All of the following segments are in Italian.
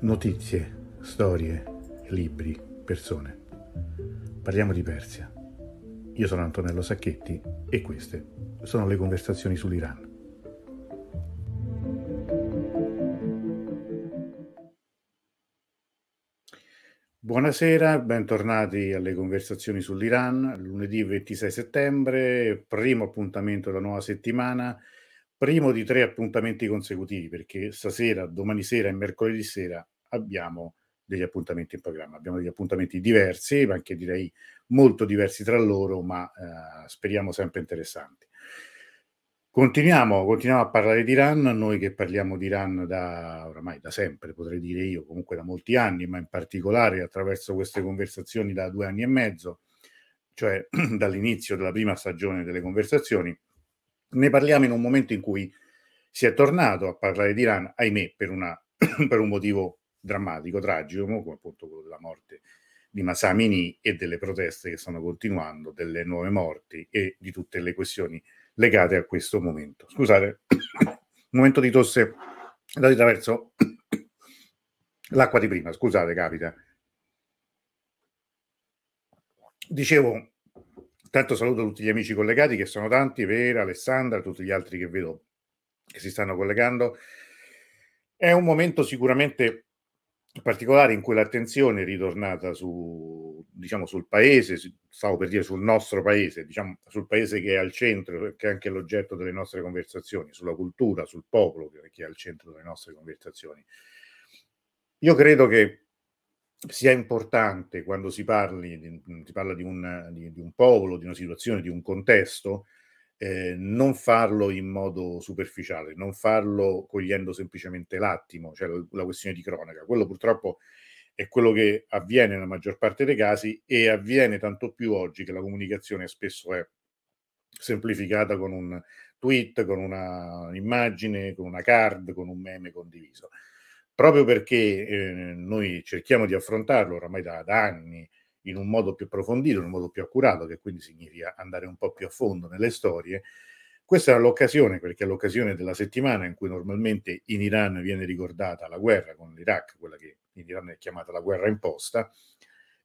Notizie, storie, libri, persone. Parliamo di Persia. Io sono Antonello Sacchetti e queste sono le conversazioni sull'Iran. Buonasera, bentornati alle conversazioni sull'Iran. Lunedì 26 settembre, primo appuntamento della nuova settimana primo di tre appuntamenti consecutivi, perché stasera, domani sera e mercoledì sera abbiamo degli appuntamenti in programma. Abbiamo degli appuntamenti diversi, anche direi molto diversi tra loro, ma eh, speriamo sempre interessanti. Continuiamo, continuiamo, a parlare di Iran, noi che parliamo di Iran da oramai da sempre, potrei dire io, comunque da molti anni, ma in particolare attraverso queste conversazioni da due anni e mezzo, cioè dall'inizio della prima stagione delle conversazioni, ne parliamo in un momento in cui si è tornato a parlare di Iran, ahimè, per, una, per un motivo drammatico, tragico, come appunto quello della morte di Masamini e delle proteste che stanno continuando, delle nuove morti e di tutte le questioni legate a questo momento. Scusate, momento di tosse da attraverso l'acqua di prima, scusate, capita. Dicevo, Tanto saluto tutti gli amici collegati che sono tanti, Vera, Alessandra, tutti gli altri che vedo che si stanno collegando. È un momento sicuramente particolare in cui l'attenzione è ritornata su, diciamo, sul paese, stavo per dire sul nostro paese, diciamo sul paese che è al centro, che è anche l'oggetto delle nostre conversazioni, sulla cultura, sul popolo che è al centro delle nostre conversazioni. Io credo che sia importante quando si, parli, di, si parla di un, di, di un, popolo, di una situazione, di un contesto, eh, non farlo in modo superficiale, non farlo cogliendo semplicemente l'attimo, cioè la, la questione di cronaca. Quello purtroppo è quello che avviene nella maggior parte dei casi e avviene tanto più oggi che la comunicazione spesso è semplificata con un tweet, con un'immagine, con una card, con un meme condiviso proprio perché eh, noi cerchiamo di affrontarlo oramai da, da, anni in un modo più approfondito, in un modo più accurato, che quindi significa andare un po' più a fondo nelle storie. Questa è l'occasione, perché è l'occasione della settimana in cui normalmente in Iran viene ricordata la guerra con l'Iraq, quella che in Iran è chiamata la guerra imposta,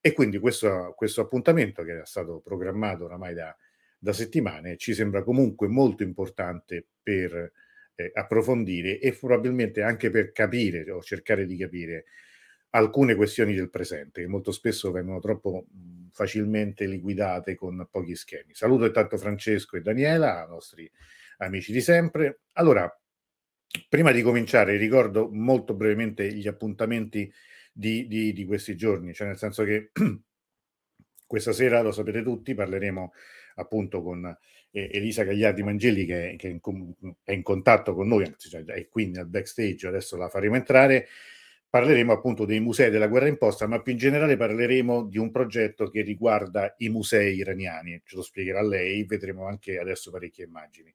e quindi questo, questo appuntamento che era stato programmato oramai da, da settimane ci sembra comunque molto importante per eh, approfondire e probabilmente anche per capire o cercare di capire alcune questioni del presente che molto spesso vengono troppo facilmente liquidate con pochi schemi. Saluto intanto Francesco e Daniela, nostri amici di sempre. Allora, prima di cominciare, ricordo molto brevemente gli appuntamenti di, di, di questi giorni, cioè nel senso che questa sera, lo sapete tutti, parleremo appunto con Elisa Gagliardi Mangeli che, che è, in, è, in, contatto con noi, cioè, è qui nel backstage, adesso la faremo entrare. Parleremo appunto dei musei della guerra imposta, ma più in generale parleremo di un progetto che riguarda i musei iraniani. Ce lo spiegherà lei, vedremo anche adesso parecchie immagini.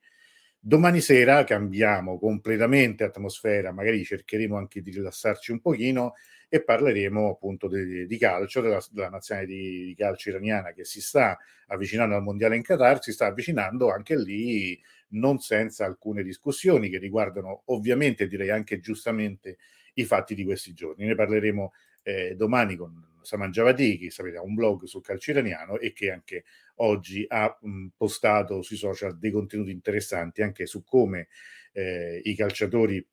Domani sera cambiamo completamente atmosfera, magari cercheremo anche di rilassarci un pochino e parleremo appunto di, di calcio, della, della nazionale di, di, calcio iraniana che si sta avvicinando al mondiale in Qatar, si sta avvicinando anche lì non senza alcune discussioni che riguardano ovviamente, direi anche giustamente, i fatti di questi giorni. Ne parleremo eh, domani con Saman Javadi, che sapete ha un blog sul calcio iraniano e che anche oggi ha mh, postato sui social dei contenuti interessanti anche su come eh, i calciatori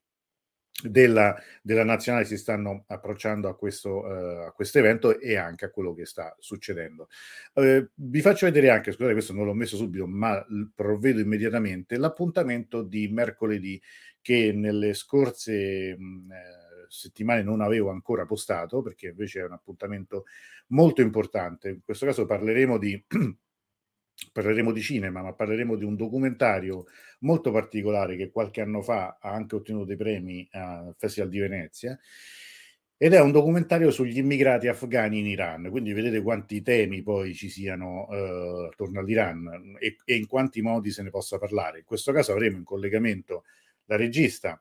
della, della, nazionale si stanno approcciando a questo, uh, a questo evento e anche a quello che sta succedendo. Uh, vi faccio vedere anche, scusate, questo non l'ho messo subito, ma provvedo immediatamente, l'appuntamento di mercoledì che nelle scorse mh, eh, settimane non avevo ancora postato, perché invece è un appuntamento molto importante. In questo caso parleremo di parleremo di cinema, ma parleremo di un documentario molto particolare che qualche anno fa ha anche ottenuto dei premi al Festival di Venezia. Ed è un documentario sugli immigrati afghani in Iran, quindi vedete quanti temi poi ci siano eh, attorno all'Iran e, e, in quanti modi se ne possa parlare. In questo caso avremo in collegamento la regista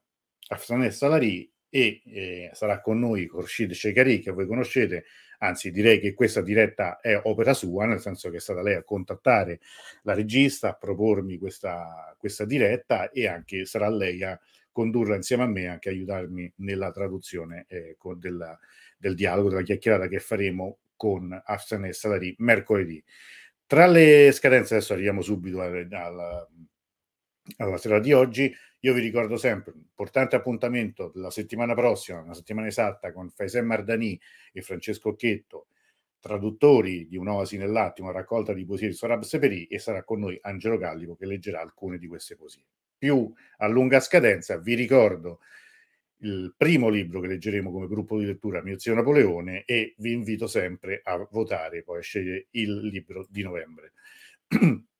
Afsaneh Salari e eh, sarà con noi Khorshid Shekari, che voi conoscete, anzi direi che questa diretta è opera sua, nel senso che è stata lei a contattare la regista, a propormi questa, questa diretta e anche sarà lei a condurla insieme a me e anche aiutarmi nella traduzione eh, della, del dialogo, della chiacchierata che faremo con Arsene Salari mercoledì. Tra le scadenze, adesso arriviamo subito alla, alla sera di oggi, io vi ricordo sempre importante appuntamento della settimana prossima, una settimana esatta, con Faisem Mardani e Francesco Occhetto, traduttori di Un'Oasi nell'attimo, raccolta di poesie di Sorab Seperi, e sarà con noi Angelo Gallico che leggerà alcune di queste poesie. Più a lunga scadenza, vi ricordo il primo libro che leggeremo come gruppo di lettura, Mio zio Napoleone, e vi invito sempre a votare, poi a scegliere il libro di novembre.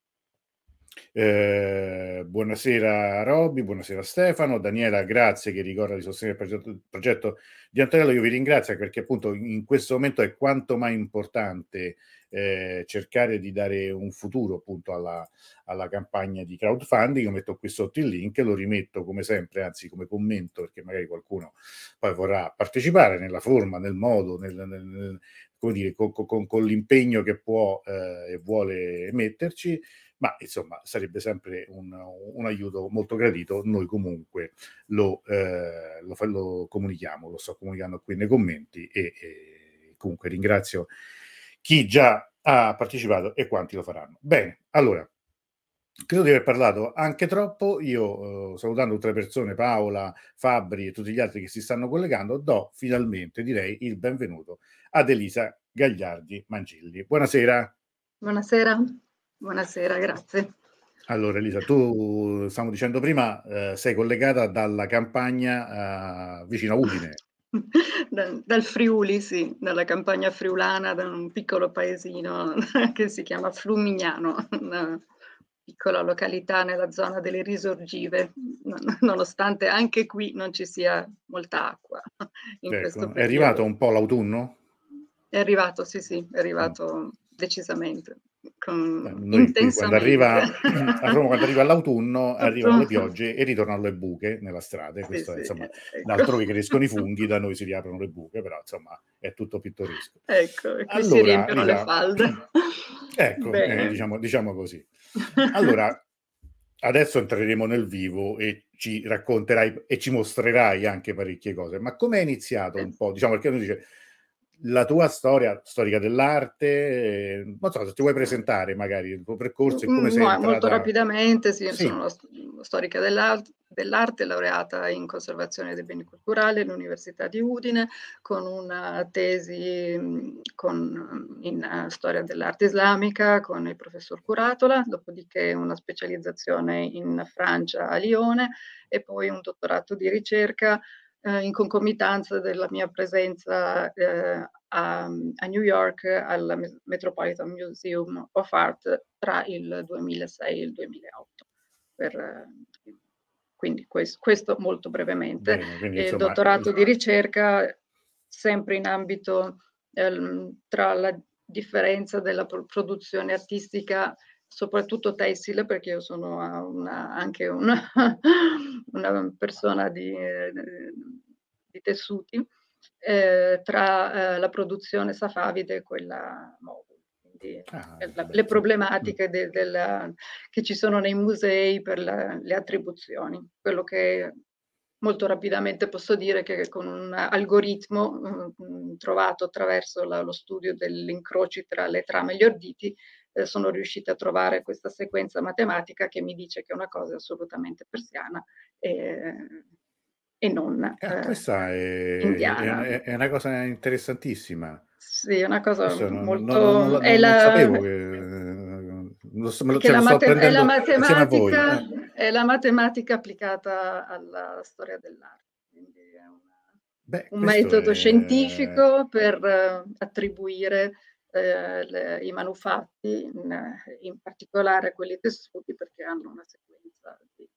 Eh, buonasera Robby, buonasera Stefano, Daniela, grazie che ricorda di sostenere il progetto, il progetto, di Antonello. Io vi ringrazio perché appunto in questo momento è quanto mai importante eh, cercare di dare un futuro appunto alla, alla, campagna di crowdfunding. Io metto qui sotto il link, lo rimetto come sempre, anzi come commento perché magari qualcuno poi vorrà partecipare nella forma, nel modo, nel, nel, come dire, con, con, con l'impegno che può eh, e vuole metterci ma insomma sarebbe sempre un, un aiuto molto gradito. Noi comunque lo, eh, lo, lo, comunichiamo, lo sto comunicando qui nei commenti e, e comunque ringrazio chi già ha partecipato e quanti lo faranno. Bene, allora, credo di aver parlato anche troppo. Io, eh, salutando tutte le persone, Paola, Fabri e tutti gli altri che si stanno collegando, do finalmente, direi, il benvenuto ad Elisa Gagliardi Mangilli. Buonasera. Buonasera. Buonasera, grazie. Allora Elisa, tu stiamo dicendo prima, eh, sei collegata dalla campagna eh, vicino a Udine. da, dal Friuli, sì, dalla campagna friulana, da un piccolo paesino che si chiama Flumignano, una piccola località nella zona delle risorgive, nonostante anche qui non ci sia molta acqua. Ecco, è arrivato un po' l'autunno? È arrivato, sì, sì, è arrivato mm. decisamente con Noi quando arriva a Roma quando arriva l'autunno arrivano le piogge e ritornano le buche nella strada questo sì, insomma sì, ecco. altrove crescono i funghi da noi si riaprono le buche però insomma è tutto pittoresco ecco e qui allora, si riempiono Rita, le falde. ecco eh, diciamo, diciamo così. Allora adesso entreremo nel vivo e ci racconterai e ci mostrerai anche parecchie cose ma come è iniziato un po' diciamo perché uno dice la tua storia storica dell'arte, eh, non so se ti vuoi presentare magari il tuo percorso e come sei no, entrata... Molto rapidamente, sì, sì. sono storica dell'arte, dell'arte, laureata in conservazione dei beni culturali all'Università di Udine, con una tesi con, in storia dell'arte islamica con il professor Curatola, dopodiché una specializzazione in Francia a Lione e poi un dottorato di ricerca eh, in concomitanza della mia presenza eh, a, a, New York al Metropolitan Museum of Art tra il 2006 e il 2008. Per, quindi questo, questo, molto brevemente. Bene, il dottorato di ricerca sempre in ambito eh, tra la differenza della produzione artistica soprattutto tessile perché io sono una, anche una, una persona di, di tessuti, eh, tra eh, la produzione safavide e quella mobile. Quindi ah, la, le problematiche de, della, che ci sono nei musei per la, le attribuzioni. Quello che molto rapidamente posso dire che con un algoritmo mh, trovato attraverso la, lo studio degli incroci tra le trame e gli orditi eh, sono riuscita a trovare questa sequenza matematica che mi dice che una cosa è assolutamente persiana e, e non eh, eh questa è, è, è, una cosa interessantissima. Sì, è una cosa Questo molto... Non, non, non, è la... sapevo che... Lo, me lo, cioè, la mate- è, la matematica, eh. è la matematica applicata alla storia dell'arte. Quindi è una, Beh, un metodo scientifico per attribuire eh, le, i manufatti, in, in, particolare quelli tessuti, perché hanno una sequenza di,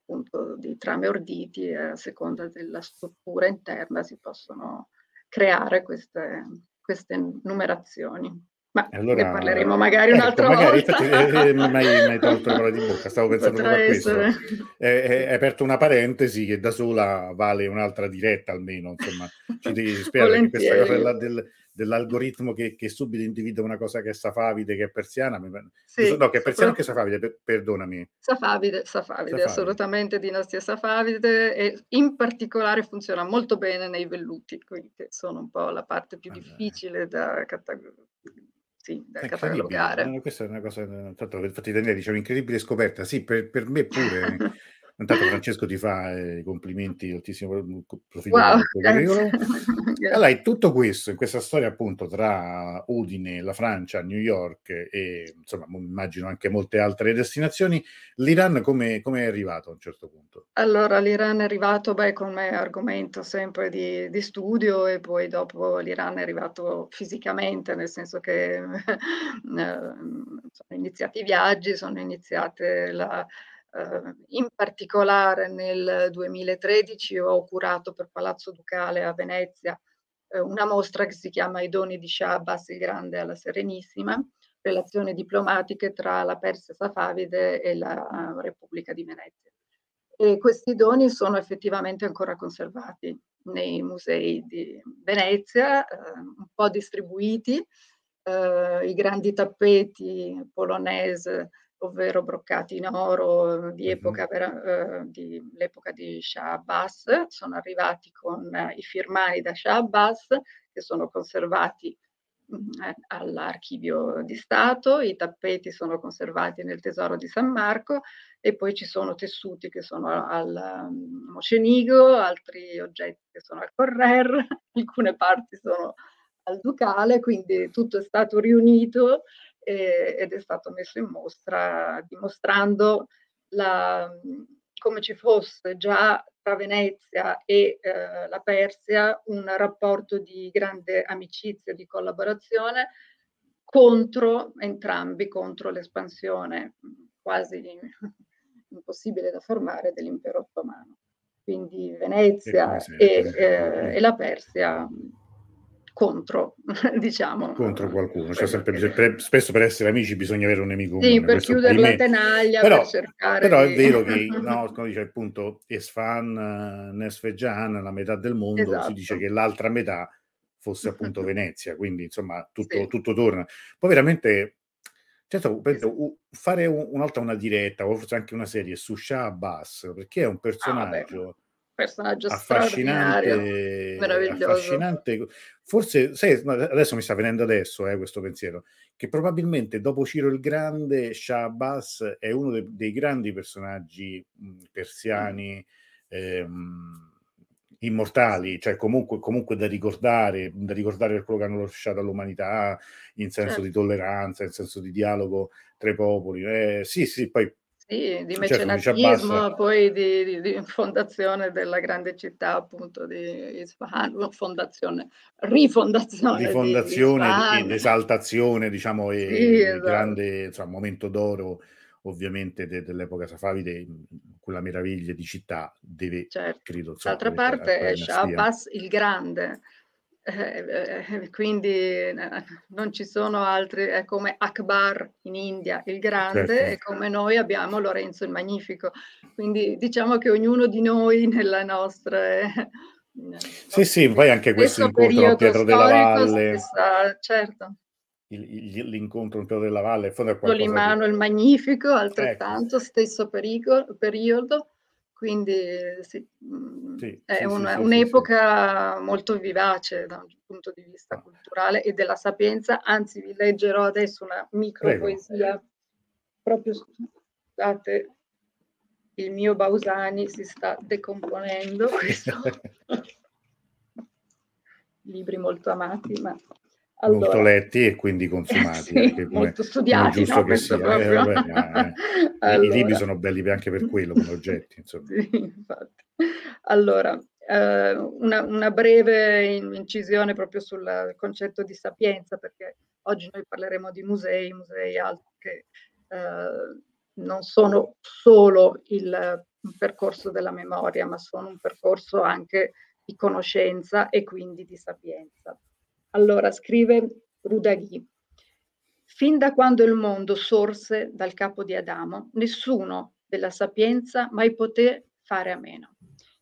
appunto, di trame orditi e a seconda della struttura interna si possono creare queste, queste numerazioni. Ma allora, ne parleremo magari ecco, un'altra magari, volta. Infatti, eh, eh mi hai tolto le parole di bocca, stavo pensando proprio a questo. Hai aperto una parentesi che da sola vale un'altra diretta almeno, insomma, ci devi spiegare che questa cosa del, dell'algoritmo che, che, subito individua una cosa che è safavide, che è persiana. Sì, no, che è persiana o che è safavide, per, perdonami. Safavide, safavide, safavide, assolutamente dinastia safavide e in particolare funziona molto bene nei velluti, quindi che sono un po' la parte più difficile da, catag- sì, da catalogare. Questa è una cosa, tanto infatti Daniele diceva incredibile scoperta, sì, per, per me pure. Intanto Francesco ti fa eh, i complimenti, altissimo profilo. Wow, allora, in tutto questo, in questa storia appunto tra Udine, la Francia, New York e insomma immagino anche molte altre destinazioni, l'Iran come, come è arrivato a un certo punto? Allora l'Iran è arrivato beh, come argomento sempre di, di studio e poi dopo l'Iran è arrivato fisicamente, nel senso che eh, sono iniziati i viaggi, sono iniziate la in particolare nel 2013 ho curato per Palazzo Ducale a Venezia uh, una mostra che si chiama I doni di Shah Abbas il Grande alla Serenissima, relazioni diplomatiche tra la Persia Safavide e la uh, Repubblica di Venezia. E questi doni sono effettivamente ancora conservati nei musei di Venezia, un po' distribuiti. I grandi tappeti polonese ovvero broccati in oro di epoca, uh, di, l'epoca di Shah Abbas, sono arrivati con uh, i firmani da Shah Abbas che sono conservati uh, all'archivio di Stato, i tappeti sono conservati nel tesoro di San Marco e poi ci sono tessuti che sono al um, Mocenigo, altri oggetti che sono al Correr, alcune parti sono al Ducale, quindi tutto è stato riunito eh, ed è stato messo in mostra dimostrando la, come ci fosse già tra Venezia e eh, la Persia un rapporto di grande amicizia, di collaborazione contro entrambi, contro l'espansione quasi impossibile da fermare dell'impero ottomano. Quindi Venezia e, e, e la Persia contro, diciamo. Contro qualcuno, cioè sempre, per, spesso per essere amici bisogna avere un nemico comune. Sì, per chiudere la tenaglia, però, per cercare Però è vero che, no, come dice appunto Esfan, Nesfejan, la metà del mondo, esatto. si dice che l'altra metà fosse appunto Venezia, quindi insomma tutto, sì. tutto torna. Poi veramente Certo, penso, fare un'altra una diretta o forse anche una serie su Shah Abbas, perché è un personaggio ah, personaggio affascinante, affascinante. Forse, sai, adesso mi sta venendo adesso eh, questo pensiero, che probabilmente dopo Ciro il Grande, Shah Abbas è uno de- dei grandi personaggi persiani ehm, immortali, cioè comunque, comunque, da ricordare, da ricordare per quello che hanno lasciato all'umanità in senso certo. di tolleranza, in senso di dialogo tra i popoli. Eh, sì, sì, poi sì, di certo, mecenatismo, poi di, di, di, fondazione della grande città appunto di Isfahan, fondazione, rifondazione. Rifondazione, di esaltazione, diciamo, e sì, esatto. grande insomma, momento d'oro ovviamente de, dell'epoca safavide, quella meraviglia di città deve, certo. credo, insomma, D'altra parte Shah Abbas il Grande, eh, eh, quindi eh, non ci sono altri, è come Akbar in India, il grande, certo. e come noi abbiamo Lorenzo il Magnifico. Quindi diciamo che ognuno di noi nella nostra... Eh, sì, sì, poi anche questo incontro a Pietro della Valle. Stessa, certo. Il, l'incontro in Pietro della Valle. Solimano il Magnifico, altrettanto, ecco. stesso perico, periodo. Quindi sì, mm, sì è sì, sì, un'epoca molto vivace da un punto di vista culturale e della sapienza, anzi vi leggerò adesso una micro poesia, proprio scusate, il mio Bausani si sta decomponendo, questo. libri molto amati, ma allora, molto letti e quindi consumati. sì, come, molto studiati, no, che sia. Eh, vabbè, eh, allora. I libri sono belli anche per quello, come oggetti. Insomma. Sì, infatti. Allora, eh, una, una, breve incisione proprio sul concetto di sapienza, perché oggi noi parleremo di musei, musei altri che eh, non sono solo il percorso della memoria, ma sono un percorso anche di conoscenza e quindi di sapienza. Allora scrive Rudaghi, fin da quando il mondo sorse dal capo di Adamo, nessuno della sapienza mai poté fare a meno.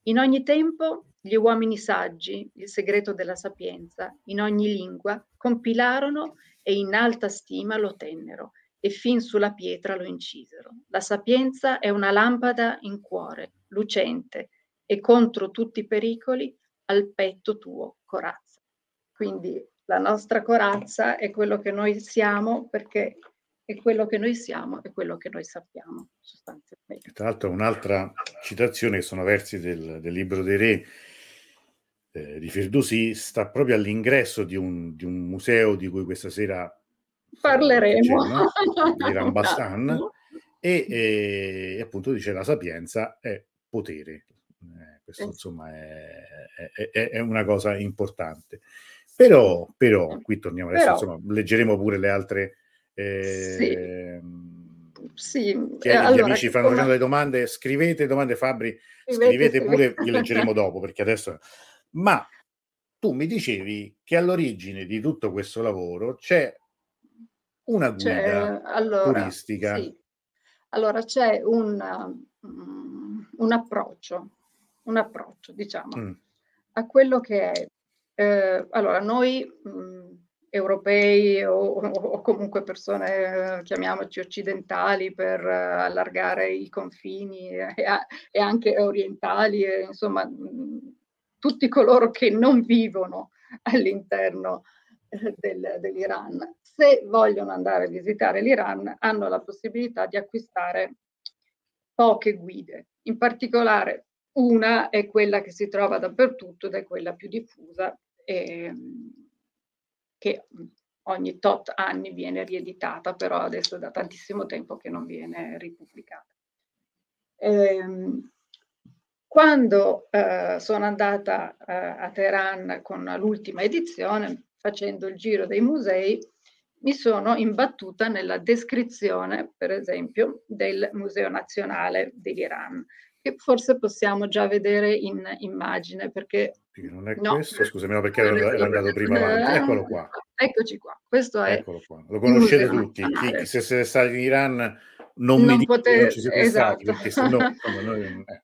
In ogni tempo gli uomini saggi, il segreto della sapienza, in ogni lingua, compilarono e in alta stima lo tennero e fin sulla pietra lo incisero. La sapienza è una lampada in cuore, lucente, e contro tutti i pericoli al petto tuo corazza. Quindi la nostra corazza è quello che noi siamo perché è quello che noi siamo e quello che noi sappiamo sostanzialmente. Tra l'altro un'altra citazione sono versi del, del libro dei re eh, di Firdusi sta proprio all'ingresso di un, di un, museo di cui questa sera parleremo. di Rambastan e, e, appunto dice la sapienza è potere. Eh, questo insomma è, è, è, una cosa importante però, però qui torniamo adesso però, insomma leggeremo pure le altre eh, sì. Ehm, sì. Che allora, gli amici fanno come... le domande, scrivete domande Fabri, scrivete, scrivete pure, le leggeremo dopo perché adesso ma tu mi dicevi che all'origine di tutto questo lavoro c'è una guida allora, turistica. Sì. Allora c'è un, um, un approccio, un approccio, diciamo, mm. a quello che è. Eh, allora, noi mh, mm, europei o, o, comunque persone, chiamiamoci occidentali, per uh, allargare i confini e, e anche orientali, e, insomma, mh, mm, tutti coloro che non vivono all'interno eh, del, dell'Iran, se vogliono andare a visitare l'Iran, hanno la possibilità di acquistare poche guide. In particolare una è quella che si trova dappertutto ed è quella più diffusa e, che ogni tot anni viene rieditata, però adesso è da tantissimo tempo che non viene ripubblicata. Ehm, quando eh, sono andata eh, a Teheran con l'ultima edizione, facendo il giro dei musei, mi sono imbattuta nella descrizione, per esempio, del Museo Nazionale dell'Iran, che forse possiamo già vedere in immagine, perché... Non è no, questo, scusami, no, perché era andato prima avanti. Eccolo qua. Eccoci qua, questo è... Eccolo qua. Lo conoscete tutti. Chi, se siete stati in Iran non, non mi potete... non ci siete esatto. stati, perché se no... Noi, eh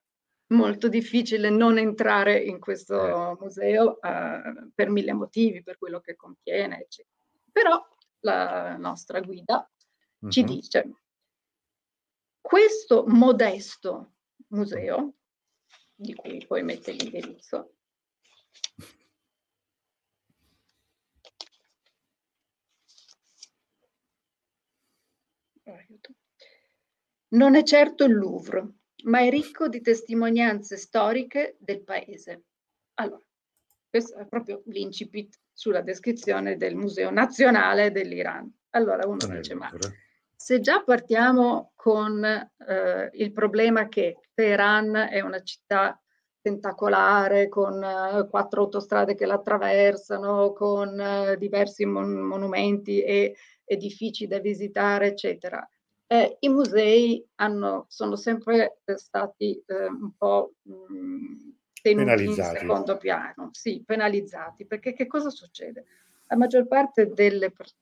molto difficile non entrare in questo eh. museo eh, per mille motivi, per quello che contiene, eccetera. Però la nostra guida uh-huh. ci dice questo modesto museo, di cui poi mette l'indirizzo, non è certo il Louvre, ma è ricco di testimonianze storiche del paese. Allora, questo è proprio l'incipit sulla descrizione del Museo Nazionale dell'Iran. Allora uno dice, ma se già partiamo con eh, il problema che Teheran è una città tentacolare, con uh, quattro autostrade che la attraversano, con uh, diversi mon- monumenti e edifici da visitare, eccetera eh, i musei hanno, sono sempre eh, stati eh, un po' mh, mm, tenuti in secondo piano, sì, penalizzati, perché che cosa succede? La maggior parte delle per-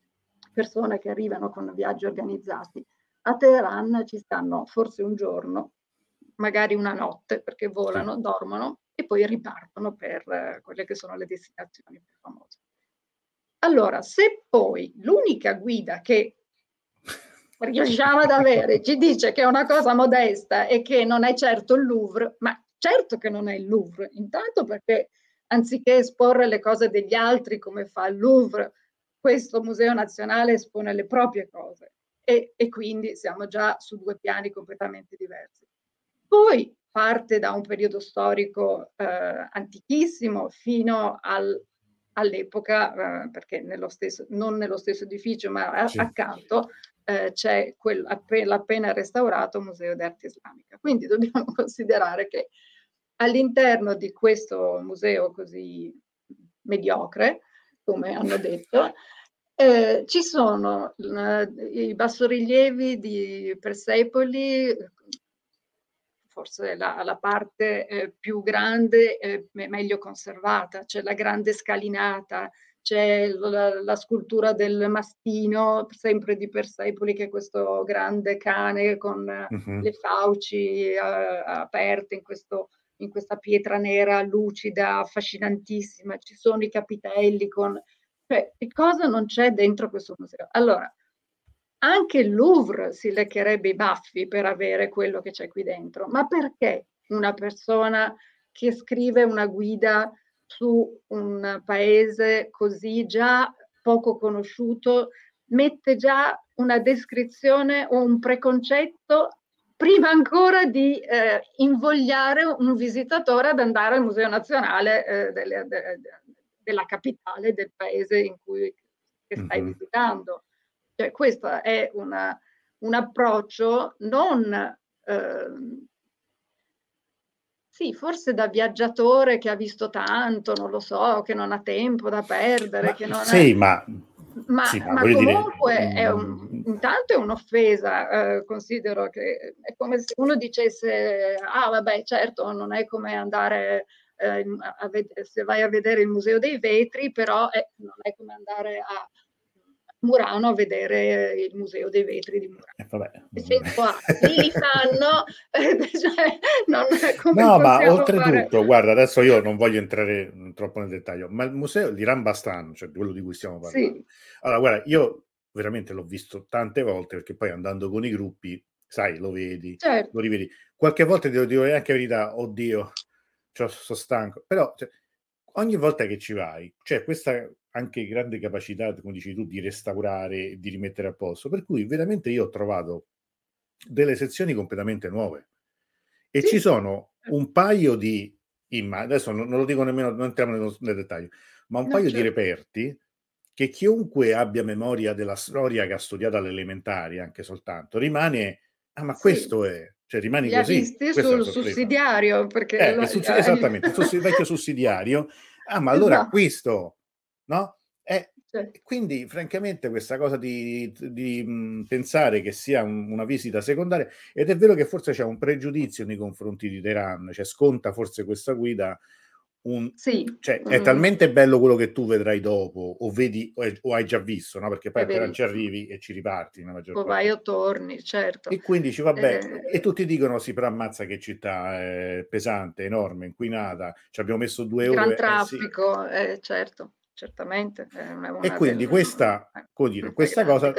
persone che arrivano con viaggi organizzati a Teheran ci stanno forse un giorno, magari una notte, perché volano, dormono e poi ripartono per eh, quelle che sono le destinazioni più famose. Allora, se poi l'unica guida che riusciamo ad avere, ci dice che è una cosa modesta e che non è certo il Louvre, ma certo che non è il Louvre, intanto perché anziché esporre le cose degli altri come fa il Louvre, questo Museo Nazionale espone le proprie cose e, e quindi siamo già su due piani completamente diversi. Poi parte da un periodo storico eh, antichissimo fino al, all'epoca, eh, perché nello stesso, non nello stesso edificio ma sì. accanto, eh, c'è quel, appena, appena restaurato Museo d'Arte Islamica. Quindi dobbiamo considerare che all'interno di questo museo così mediocre, come hanno detto, eh, ci sono eh, i bassorilievi di Persepoli, forse la, la parte eh, più grande e meglio conservata, c'è la grande scalinata, c'è la, la, scultura del mastino, sempre di Persepoli, che è questo grande cane con uh-huh. le fauci uh, aperte in questo, in questa pietra nera lucida, affascinantissima, ci sono i capitelli con... Cioè, che cosa non c'è dentro questo museo? Allora, anche il Louvre si leccherebbe i baffi per avere quello che c'è qui dentro, ma perché una persona che scrive una guida su un paese così già poco conosciuto mette già una descrizione o un preconcetto prima ancora di eh, invogliare un visitatore ad andare al Museo Nazionale eh, delle, de, della capitale del paese in cui stai mm-hmm. visitando. Cioè, questo è una, un approccio non eh, sì, forse da viaggiatore che ha visto tanto, non lo so, che non ha tempo da perdere. Ma, che non sì, è... ma, ma, sì, ma, ma comunque dire... è un, intanto è un'offesa, eh, considero che è come se uno dicesse, ah vabbè certo non è come andare, eh, a vedere, se vai a vedere il Museo dei Vetri, però è, non è come andare a Murano a vedere il Museo dei Vetri di Murano. Eh, vabbè. li fanno, cioè, non, no, ma oltretutto, fare... guarda, adesso io non voglio entrare troppo nel dettaglio, ma il museo di Rambastan, cioè quello di cui stiamo parlando, sì. allora guarda, io veramente l'ho visto tante volte perché poi andando con i gruppi, sai, lo vedi, certo. lo rivedi. Qualche volta devo dire anche la verità, oddio, cioè, sono stanco, però cioè, ogni volta che ci vai, c'è questa anche grande capacità, come dici tu, di restaurare e di rimettere a posto. Per cui veramente io ho trovato delle sezioni completamente nuove e sì. ci sono un paio di immagini, adesso non, non, lo dico nemmeno, non entriamo nel, nel dettaglio, ma un no, paio certo. di reperti che chiunque abbia memoria della storia che ha studiato all'elementare, anche soltanto, rimane, ah ma sì. questo è, cioè rimani così. visti sul sussidiario, perché... Eh, lo, esattamente, il vecchio sussidiario. Ah, ma allora esatto. acquisto no? E, sì. quindi, francamente, questa cosa di, di mh, pensare che sia un, una visita secondaria, ed è vero che forse c'è un pregiudizio nei confronti di Teheran, cioè sconta forse questa guida. Un, sì. cioè, mm. È talmente bello quello che tu vedrai dopo, o vedi o, o hai già visto, no? perché poi a ci arrivi e ci riparti. O vai o torni, certo. E quindi dici, vabbè, eh... e tutti dicono: sì, però ammazza che città è pesante, enorme, inquinata. Ci abbiamo messo due Gran ore. Gran traffico, eh, sì. eh, certo certamente. e quindi questa, eh, dire, questa cosa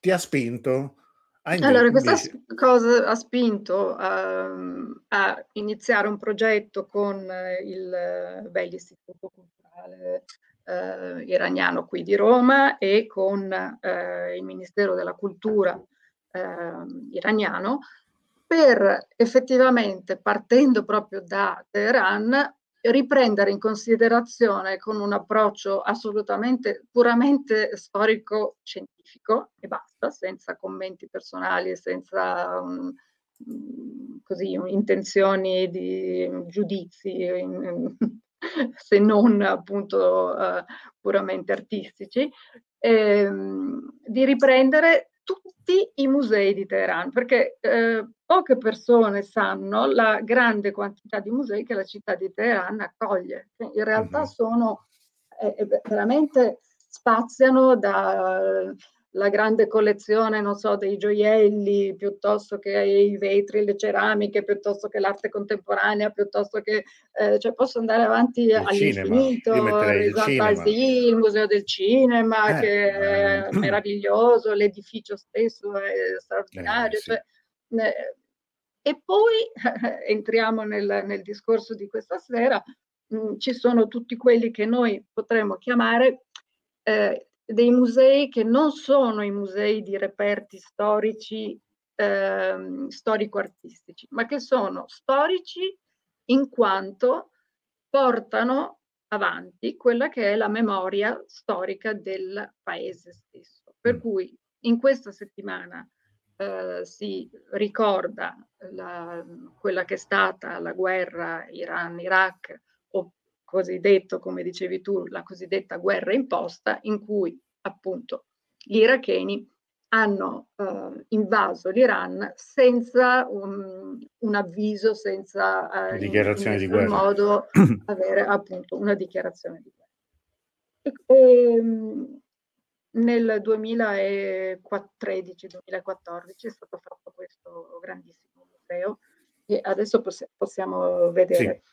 ti ha spinto a Allora, questa invece... cosa ha spinto a, ehm, a, iniziare un progetto con il, beh, l'Istituto Culturale eh, Iraniano qui di Roma e con eh, il Ministero della Cultura eh, iraniano per effettivamente, partendo proprio da Teheran, riprendere in considerazione con un approccio assolutamente puramente storico-scientifico e basta, senza commenti personali e senza um, così, intenzioni di giudizi, se non appunto uh, puramente artistici, ehm, di riprendere tutti i musei di Teheran, perché eh, poche persone sanno la grande quantità di musei che la città di Teheran accoglie. In realtà uh-huh. sono eh, veramente spaziano da la grande collezione, non so, dei gioielli, piuttosto che i vetri, le ceramiche, piuttosto che l'arte contemporanea, piuttosto che, eh, cioè posso andare avanti il all'infinito, esatto, sì, il museo del cinema, eh, che è eh. meraviglioso, l'edificio stesso è straordinario. Eh, sì. cioè, e poi entriamo nel, nel, discorso di questa sera, mh, mm, ci sono tutti quelli che noi potremmo chiamare eh, dei musei che non sono i musei di reperti storici, eh, storico-artistici, ma che sono storici in quanto portano avanti quella che è la memoria storica del paese stesso. Per mm. cui in questa settimana eh, si ricorda la, quella che è stata la guerra Iran-Iraq cosiddetto, come dicevi tu, la cosiddetta guerra imposta, in cui appunto gli iracheni hanno eh, invaso l'Iran senza un, un avviso, senza eh, dichiarazione in, in di guerra. modo avere appunto una dichiarazione di guerra. E, e, ehm, nel 2013-2014 è stato fatto questo grandissimo museo che adesso poss- possiamo vedere. Sì.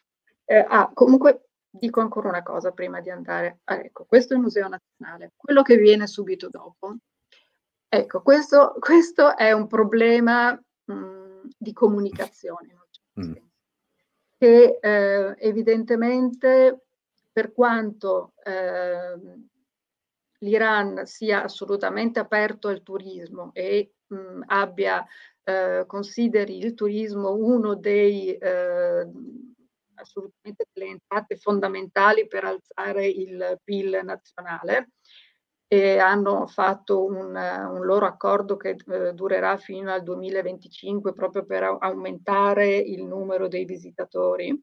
Eh, ah, comunque dico ancora una cosa prima di andare. Ah, ecco, questo è il Museo Nazionale. Quello che viene subito dopo, ecco, questo, questo è un problema mh, di comunicazione, mm. che eh, evidentemente per quanto eh, l'Iran sia assolutamente aperto al turismo e mh, abbia, eh, consideri il turismo uno dei eh, assolutamente delle entrate fondamentali per alzare il PIL nazionale e hanno fatto un, un loro accordo che eh, durerà fino al 2025 proprio per aumentare il numero dei visitatori.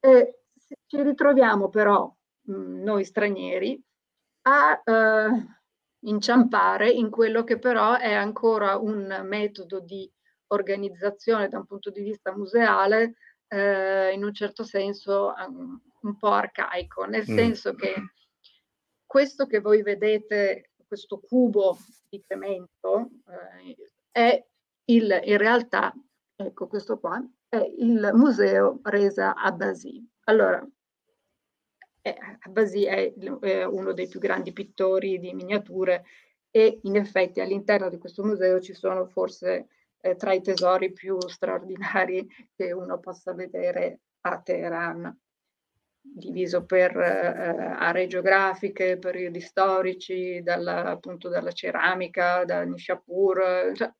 E ci ritroviamo però mh, noi stranieri a eh, inciampare in quello che però è ancora un metodo di organizzazione da un punto di vista museale eh, in un certo senso um, un po' arcaico, nel mm. senso che questo che voi vedete, questo cubo di cemento, eh, è il, in realtà, ecco questo qua, è il museo Resa Abbasi. Allora, eh, Abbasi è, è uno dei più grandi pittori di miniature e in effetti all'interno di questo museo ci sono forse eh, tra i tesori più straordinari che uno possa vedere a Teheran, diviso per eh, aree geografiche, periodi storici, dalla, appunto dalla ceramica, da Nishapur, cioè,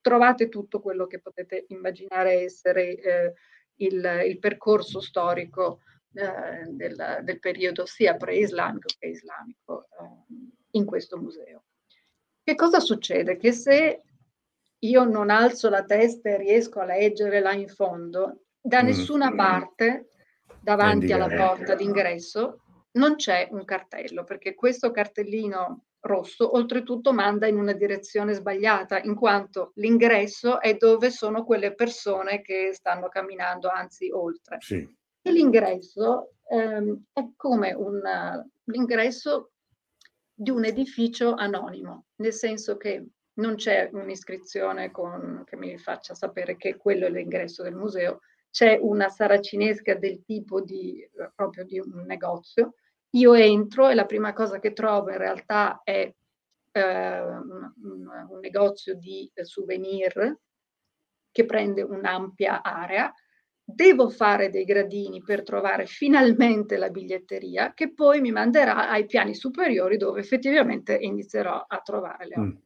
trovate tutto quello che potete immaginare essere eh, il, il, percorso storico eh, del, del, periodo sia pre-islamico che islamico eh, in questo museo. Che cosa succede? Che se io non alzo la testa e riesco a leggere là in fondo, da mm. nessuna parte davanti alla porta d'ingresso non c'è un cartello, perché questo cartellino rosso oltretutto manda in una direzione sbagliata, in quanto l'ingresso è dove sono quelle persone che stanno camminando, anzi oltre. Sì. E l'ingresso ehm, è come un, l'ingresso di un edificio anonimo, nel senso che non c'è un'iscrizione con, che mi faccia sapere che quello è l'ingresso del museo, c'è una saracinesca del tipo di, eh, proprio di un negozio. Io entro e la prima cosa che trovo in realtà è eh, un, un, negozio di souvenir che prende un'ampia area. Devo fare dei gradini per trovare finalmente la biglietteria che poi mi manderà ai piani superiori dove effettivamente inizierò a trovare le mm. opere. Mm.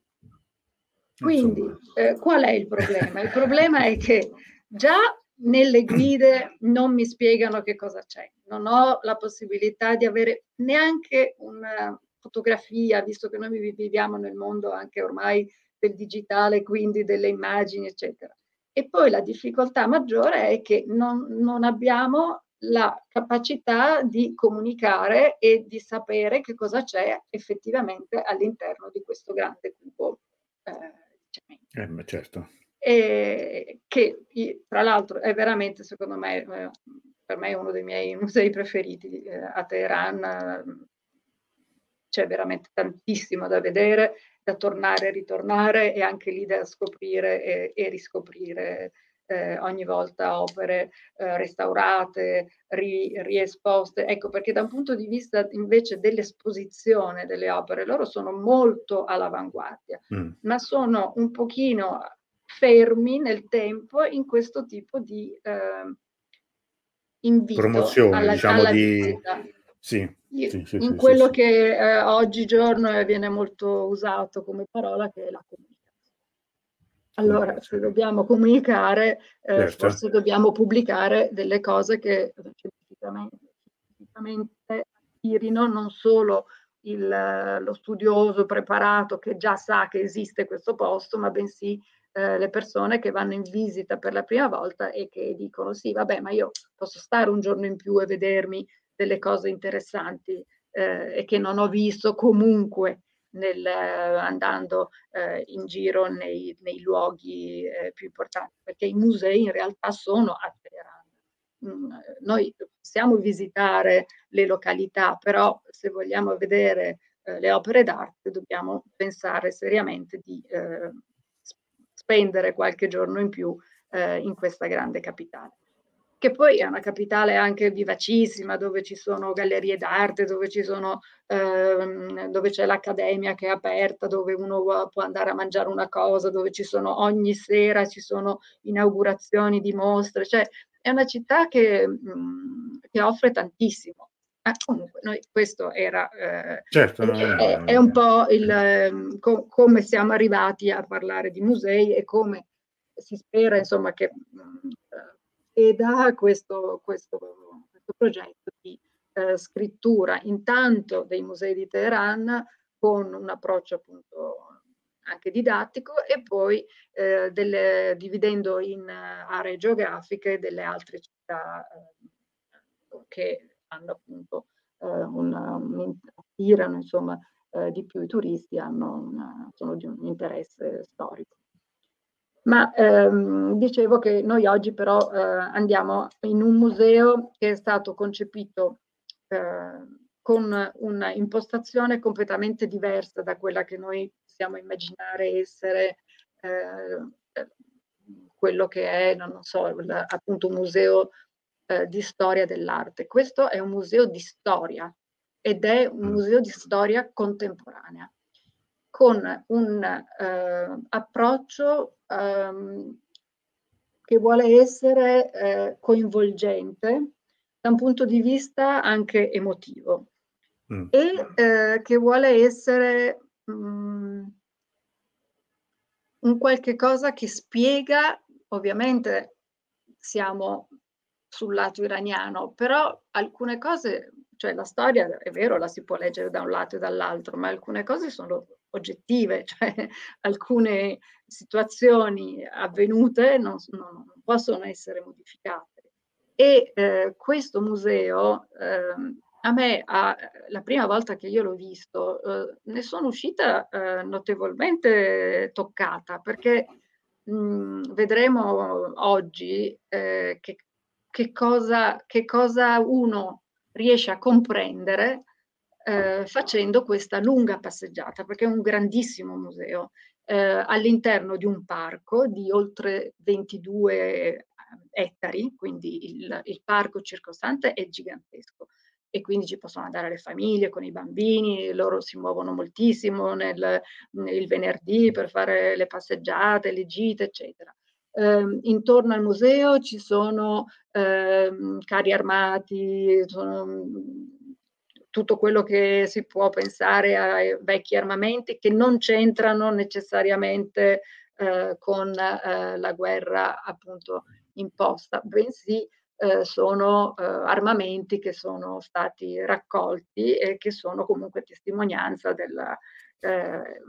Quindi eh, qual è il problema? Il problema è che già nelle guide non mi spiegano che cosa c'è, non ho la possibilità di avere neanche una fotografia, visto che noi viviamo nel mondo anche ormai del digitale, quindi delle immagini, eccetera. E poi la difficoltà maggiore è che non, non abbiamo la capacità di comunicare e di sapere che cosa c'è effettivamente all'interno di questo grande cubo. Eh, eh, certo. E che tra l'altro è veramente, secondo me, eh, per me è uno dei miei musei preferiti eh, a Teheran. C'è veramente tantissimo da vedere, da tornare e ritornare e anche lì da scoprire e, e riscoprire eh, ogni volta opere eh, restaurate, ri, riesposte. Ecco, perché da un punto di vista invece dell'esposizione delle opere, loro sono molto all'avanguardia, mm. ma sono un pochino fermi nel tempo in questo tipo di eh, invito promozione, alla, diciamo alla di... Sì, sì, sì, in quello che eh, oggigiorno viene molto usato come parola che è la comunicazione. Allora, se dobbiamo comunicare, eh, certo. forse dobbiamo pubblicare delle cose che scientificamente, attirino non solo il, lo studioso preparato che già sa che esiste questo posto, ma bensì eh, le persone che vanno in visita per la prima volta e che dicono sì, vabbè, ma io posso stare un giorno in più e vedermi delle cose interessanti eh, e che non ho visto comunque nel, andando eh, in giro nei, nei luoghi eh, più importanti, perché i musei in realtà sono a Teheran. Mm, noi possiamo visitare le località, però se vogliamo vedere eh, le opere d'arte dobbiamo pensare seriamente di eh, spendere qualche giorno in più eh, in questa grande capitale che poi è una capitale anche vivacissima, dove ci sono gallerie d'arte, dove, ci sono, ehm, dove c'è l'accademia che è aperta, dove uno può andare a mangiare una cosa, dove ci sono ogni sera ci sono inaugurazioni di mostre, cioè è una città che, mh, mm, che offre tantissimo. Ah, comunque, noi, questo era eh, certo, è, è, è, un po' il, ehm, co- come siamo arrivati a parlare di musei e come si spera insomma che mh, mm, e da questo, questo, questo progetto di eh, scrittura intanto dei musei di Teheran con un approccio appunto anche didattico e poi eh, delle, dividendo in aree geografiche delle altre città eh, che hanno appunto eh, una, un, attirano insomma eh, di più i turisti, hanno una, sono di un interesse storico. Ma ehm, dicevo che noi oggi però eh, andiamo in un museo che è stato concepito eh, con una impostazione completamente diversa da quella che noi possiamo immaginare essere eh, quello che è, non so, il, appunto un museo eh, di storia dell'arte. Questo è un museo di storia ed è un mm. museo di storia contemporanea con un eh, approccio ehm, che vuole essere eh, coinvolgente da un punto di vista anche emotivo mm. e eh, che vuole essere mh, mm, un qualche cosa che spiega, ovviamente siamo sul lato iraniano, però alcune cose, cioè la storia è vero, la si può leggere da un lato e dall'altro, ma alcune cose sono oggettive, cioè alcune situazioni avvenute non, non possono essere modificate. E eh, questo museo, eh, a me, a, la prima volta che io l'ho visto, eh, ne sono uscita eh, notevolmente toccata perché mh, mm, vedremo oggi eh, che, che, cosa, che cosa uno riesce a comprendere eh, facendo questa lunga passeggiata, perché è un grandissimo museo eh, all'interno di un parco di oltre 22 eh, ettari, quindi il, il parco circostante è gigantesco e quindi ci possono andare le famiglie con i bambini, loro si muovono moltissimo nel, il venerdì per fare le passeggiate, le gite, eccetera. Eh, intorno al museo ci sono eh, carri armati, sono tutto quello che si può pensare ai vecchi armamenti che non c'entrano necessariamente eh, con eh, la guerra appunto imposta, bensì eh, sono eh, armamenti che sono stati raccolti e che sono comunque testimonianza della, eh,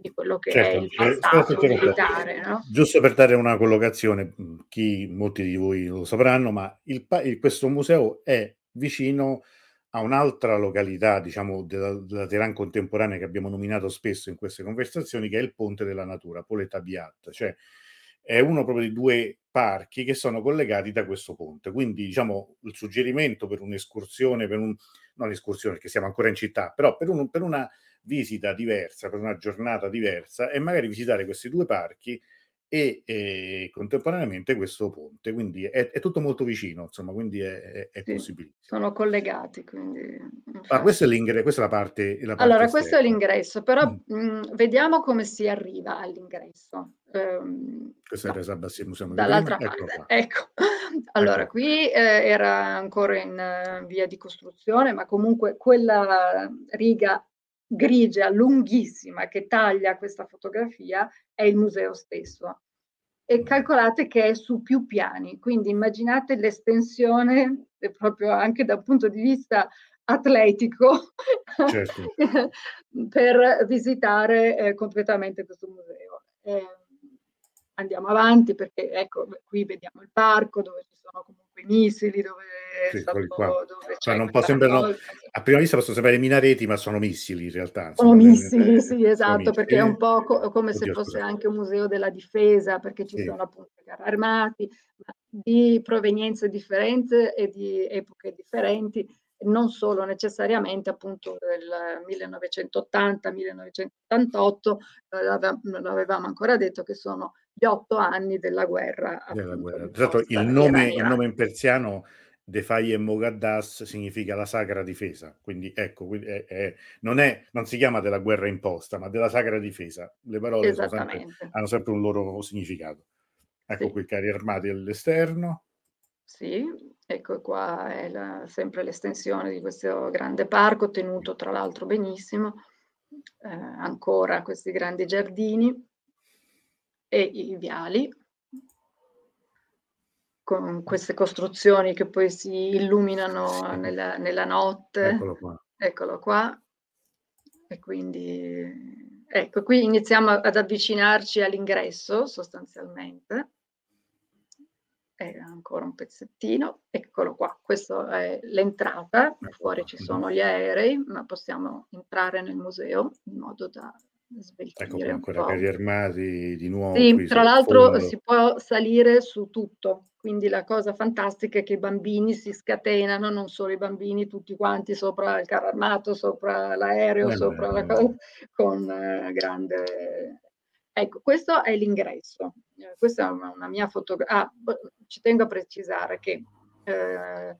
di quello che certo, è il eh, passato militare. No? Giusto per dare una collocazione, chi, molti di voi lo sapranno, ma il, il, questo museo è vicino a un'altra località, diciamo, della, della Teheran contemporanea che abbiamo nominato spesso in queste conversazioni, che è il Ponte della Natura, Poleta Biat, cioè è uno proprio di due parchi che sono collegati da questo ponte. Quindi, diciamo, il suggerimento per un'escursione, per un, non escursione perché siamo ancora in città, però per, un, per una visita diversa, per una giornata diversa, è magari visitare questi due parchi e, e contemporaneamente questo ponte, quindi è, è, tutto molto vicino, insomma, quindi è, è, sì, possibile. Sono collegati, quindi... Ah, questa è, l'ingresso, questa è la parte... La parte allora, esterna. questo è l'ingresso, però mm. mh, vediamo come si arriva all'ingresso. Um, questo no, è Resabassi Museo Dall'altra parte, ecco. Allora, ecco. qui eh, era ancora in uh, via di costruzione, ma comunque quella riga grigia lunghissima che taglia questa fotografia è il museo stesso. E calcolate che è su più piani, quindi immaginate l'estensione proprio anche dal punto di vista atletico certo. per visitare eh, completamente questo museo. Eh, andiamo avanti perché ecco, qui vediamo il parco dove ci sono comunque i missili, dove, sì, stato, dove cioè, non può sembrano, a prima vista possono sembrare minareti, ma sono missili in realtà. Sono missili, eh, sì, esatto, perché è un po' co- come Oddio, se fosse scusate. anche un museo della difesa, perché ci sì. sono appunto carri armati di provenienze differenti e di epoche differenti non solo necessariamente appunto del 1980-1988, eh, non avevamo ancora detto che sono gli otto anni della guerra. Della guerra. L'altro il nome, il nome in persiano Defai e Mogaddas significa la sacra difesa, quindi ecco, è, è, non, è, non, si chiama della guerra imposta, ma della sacra difesa. Le parole sempre, hanno sempre un loro significato. Ecco sì. qui carri armati all'esterno. Sì, ecco qua è la, sempre l'estensione di questo grande parco, tenuto tra l'altro benissimo, eh, ancora questi grandi giardini e i viali con queste costruzioni che poi si illuminano nella, nella notte. Eccolo qua. Eccolo qua. E quindi, ecco, qui iniziamo ad avvicinarci all'ingresso sostanzialmente. È ancora un pezzettino. Eccolo qua, questa è l'entrata. Fuori ci sono gli aerei, ma possiamo entrare nel museo in modo da Ecco ancora carri armati di nuovo. Sì, tra l'altro si può salire su tutto, quindi la cosa fantastica è che i bambini si scatenano, non solo i bambini, tutti quanti sopra il carro armato, sopra l'aereo, eh, sopra la cosa, con eh, grande... Ecco, questo è l'ingresso. Eh, questa è una, una mia fotografia. Ah, ci tengo a precisare che eh,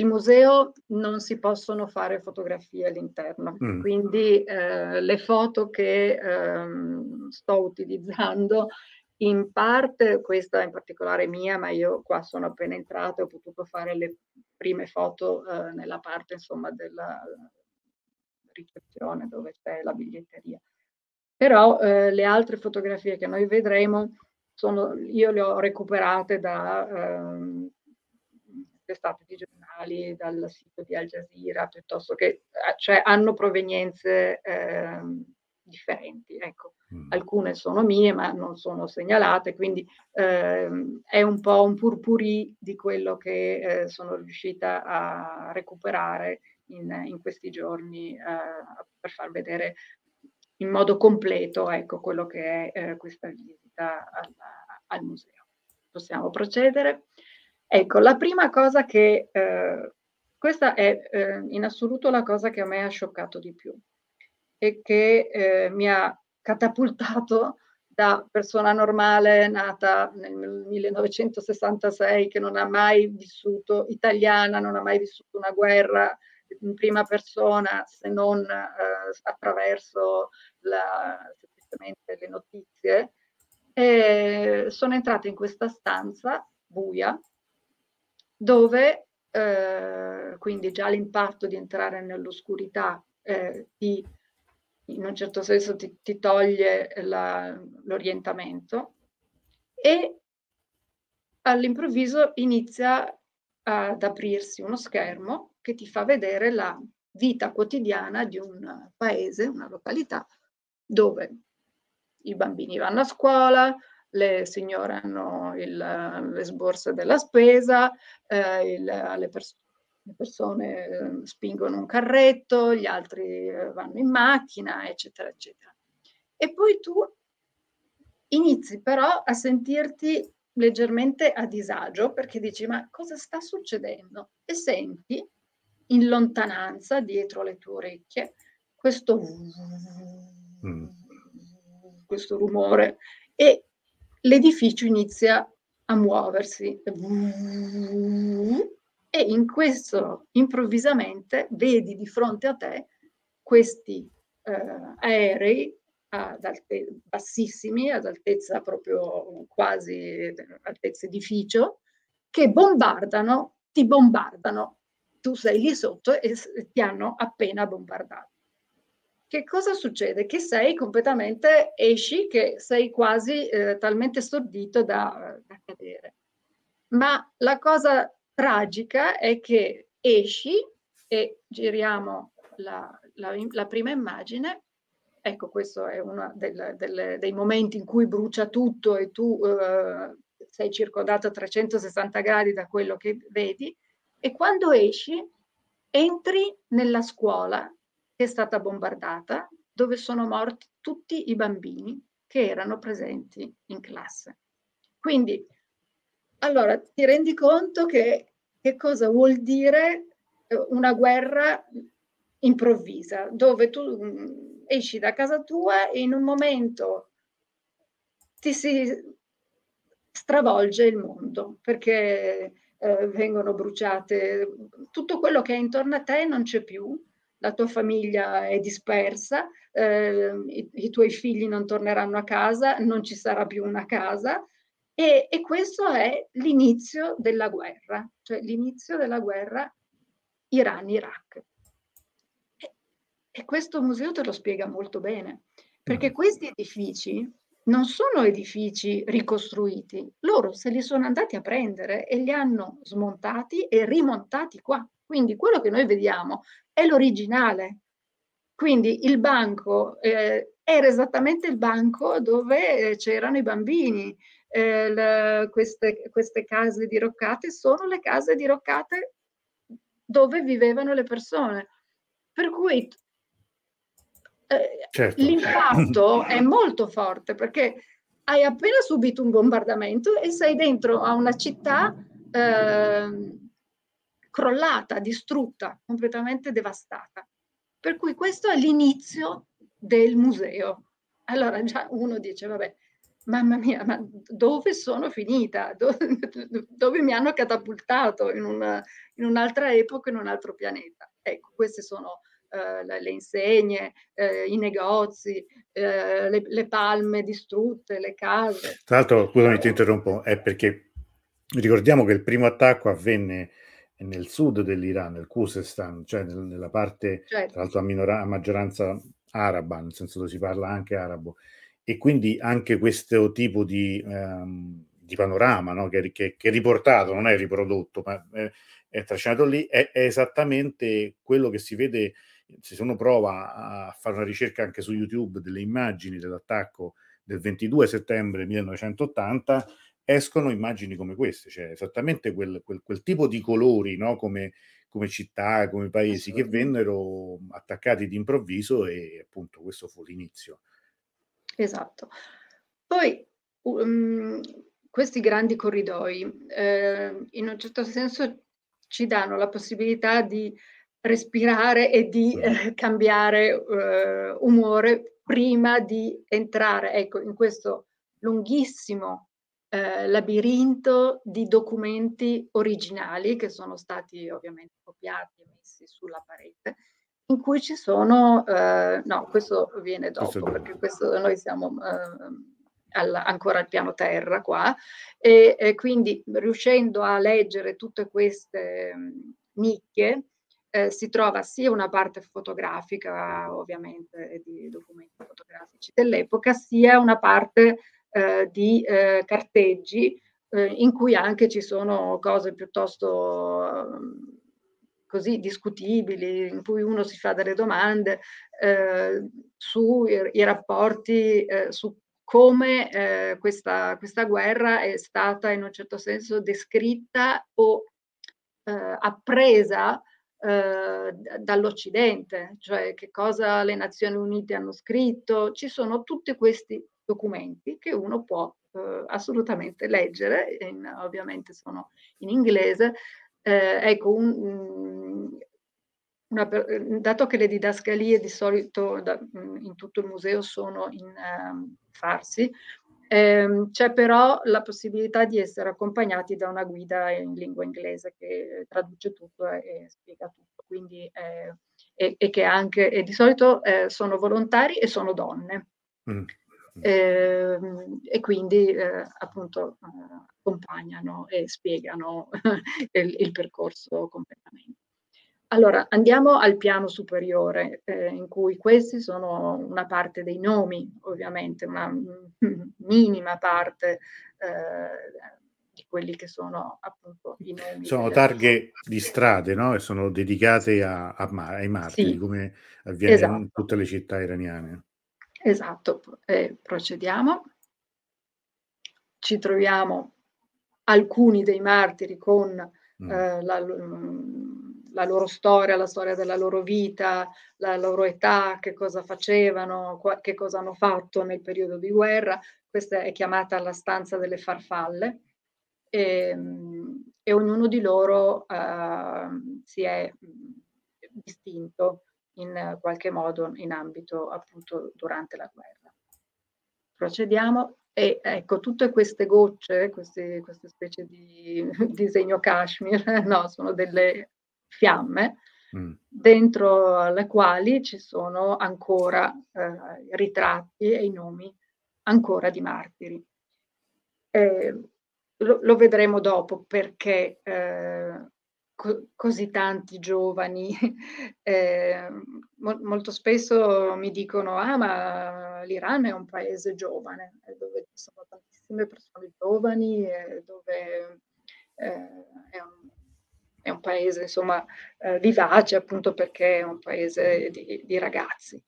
il museo non si possono fare fotografie all'interno, mm. quindi eh, le foto che eh, sto utilizzando in parte, questa in particolare mia, ma io qua sono appena entrata e ho potuto fare le prime foto eh, nella parte insomma della ricezione dove c'è la biglietteria. Però eh, le altre fotografie che noi vedremo sono, io le ho recuperate da ehm, testate di giornali, dal sito di Al Jazeera, piuttosto che, eh, cioè hanno provenienze eh, differenti. Ecco. Mm. Alcune sono mie, ma non sono segnalate, quindi eh, è un po' un purpurì di quello che eh, sono riuscita a recuperare in, in questi giorni eh, per far vedere in modo completo ecco, quello che è eh, questa visita al, al museo. Possiamo procedere. Ecco, la prima cosa che, eh, questa è eh, in assoluto la cosa che a me ha scioccato di più e che eh, mi ha catapultato da persona normale nata nel 1966 che non ha mai vissuto italiana, non ha mai vissuto una guerra in prima persona se non eh, attraverso la, le notizie. E sono entrata in questa stanza buia dove eh, quindi già l'impatto di entrare nell'oscurità eh, ti, in un certo senso ti, ti toglie la, l'orientamento e all'improvviso inizia ad aprirsi uno schermo che ti fa vedere la vita quotidiana di un paese, una località dove i bambini vanno a scuola, le signore hanno il, le sborse della spesa, eh, il, le, pers- le, persone eh, spingono un carretto, gli altri eh, vanno in macchina, eccetera, eccetera. E poi tu inizi però a sentirti leggermente a disagio perché dici ma cosa sta succedendo? E senti in lontananza, dietro le tue orecchie, questo, mm. questo rumore e l'edificio inizia a muoversi e in questo improvvisamente vedi di fronte a te questi eh, aerei ad alte, bassissimi, ad altezza proprio quasi altezza edificio, che bombardano, ti bombardano. Tu sei lì sotto e ti hanno appena bombardato che cosa succede? Che sei completamente, esci, che sei quasi eh, talmente stordito da, da, cadere. Ma la cosa tragica è che esci e giriamo la, la, la prima immagine. Ecco, questo è uno del, del, dei momenti in cui brucia tutto e tu eh, sei circondato a 360 gradi da quello che vedi. E quando esci, entri nella scuola che è stata bombardata, dove sono morti tutti i bambini che erano presenti in classe. Quindi, allora, ti rendi conto che, che cosa vuol dire eh, una guerra improvvisa, dove tu mm, esci da casa tua e in un momento ti si stravolge il mondo perché eh, vengono bruciate, tutto quello che è intorno a te non c'è più, la tua famiglia è dispersa, eh, i, i, tuoi figli non torneranno a casa, non ci sarà più una casa e, e questo è l'inizio della guerra, cioè l'inizio della guerra Iran-Iraq. E, e questo museo te lo spiega molto bene, perché mm. questi edifici non sono edifici ricostruiti, loro se li sono andati a prendere e li hanno smontati e rimontati qua. Quindi quello che noi vediamo è l'originale. Quindi il banco eh, era esattamente il banco dove eh, c'erano i bambini. Eh, le, queste, queste case diroccate sono le case diroccate dove vivevano le persone. Per cui eh, certo. l'impatto è molto forte perché hai appena subito un bombardamento e sei dentro a una città eh, crollata, distrutta, completamente devastata. Per cui questo è l'inizio del museo. Allora già uno dice, vabbè, mamma mia, ma dove sono finita? Dove, dove mi hanno catapultato in, una, in, un'altra epoca, in un altro pianeta? Ecco, queste sono eh, le, insegne, eh, i negozi, eh, le, le, palme distrutte, le case. Tra l'altro, scusami, ti interrompo, è perché ricordiamo che il primo attacco avvenne nel sud dell'Iran, nel Khuzestan, cioè nel, nella parte, certo. tra l'altro a, minora- a maggioranza araba, nel senso dove si parla anche arabo, e quindi anche questo tipo di, um, di panorama no? che, che, che, è riportato, non è riprodotto, ma è, è trascinato lì, è, è esattamente quello che si vede se uno prova a fare una ricerca anche su YouTube delle immagini dell'attacco del 22 settembre 1980, escono immagini come queste, cioè esattamente quel, quel, quel tipo di colori, no? come, come, città, come paesi che vennero attaccati d'improvviso e appunto questo fu l'inizio. Esatto. Poi um, questi grandi corridoi eh, in un certo senso ci danno la possibilità di respirare e di eh, cambiare eh, umore prima di entrare ecco, in questo lunghissimo eh, labirinto di documenti originali che sono stati ovviamente copiati e messi sulla parete in cui ci sono, eh, no, questo viene dopo questo perché questo, noi siamo eh, al, ancora al piano terra qua e, e, quindi riuscendo a leggere tutte queste mh, nicchie eh, si trova sia una parte fotografica, ovviamente, di documenti fotografici dell'epoca, sia una parte di eh, carteggi eh, in cui anche ci sono cose piuttosto così discutibili, in cui uno si fa delle domande eh, sui rapporti, eh, su come questa, questa guerra è stata in un certo senso descritta o appresa eh, dall'Occidente, cioè che cosa le Nazioni Unite hanno scritto. Ci sono tutti questi documenti che uno può eh, assolutamente leggere, in, ovviamente sono in inglese. Eh, ecco, un, una, dato che le didascalie di solito da, in tutto il museo sono in um, farsi, eh, c'è però la possibilità di essere accompagnati da una guida in lingua inglese che traduce tutto e, e spiega tutto, quindi, eh, e, e, che anche, e di solito eh, sono volontari e sono donne. Mm. Eh, e quindi eh, appunto eh, accompagnano e spiegano il, il percorso completamente. Allora, andiamo al piano superiore, eh, in cui questi sono una parte dei nomi, ovviamente, una minima parte eh, di quelli che sono appunto i nomi. Sono targhe di strade, no? E sono dedicate a, a, ai martiri, sì, come avviene esatto. in tutte le città iraniane. Esatto, eh, procediamo. Ci troviamo alcuni dei martiri con mm. eh, la, la loro storia, la storia della loro vita, la loro età, che cosa facevano, che cosa hanno fatto nel periodo di guerra. Questa è chiamata la stanza delle farfalle e, ehm, e ognuno di loro uh, si è distinto in qualche modo in ambito appunto durante la guerra. procediamo e ecco, tutte queste gocce, queste, queste specie di disegno Kashmir, no, sono delle fiamme mm. dentro le quali ci sono ancora eh, ritratti e i nomi ancora di martiri. Eh, lo, lo, vedremo dopo perché eh, co- così tanti giovani eh, mo- molto spesso mi dicono ah ma l'Iran è un paese giovane dove ci sono tantissime persone giovani dove eh, è un, è, un, paese insomma eh, vivace appunto perché è un paese di, di ragazzi.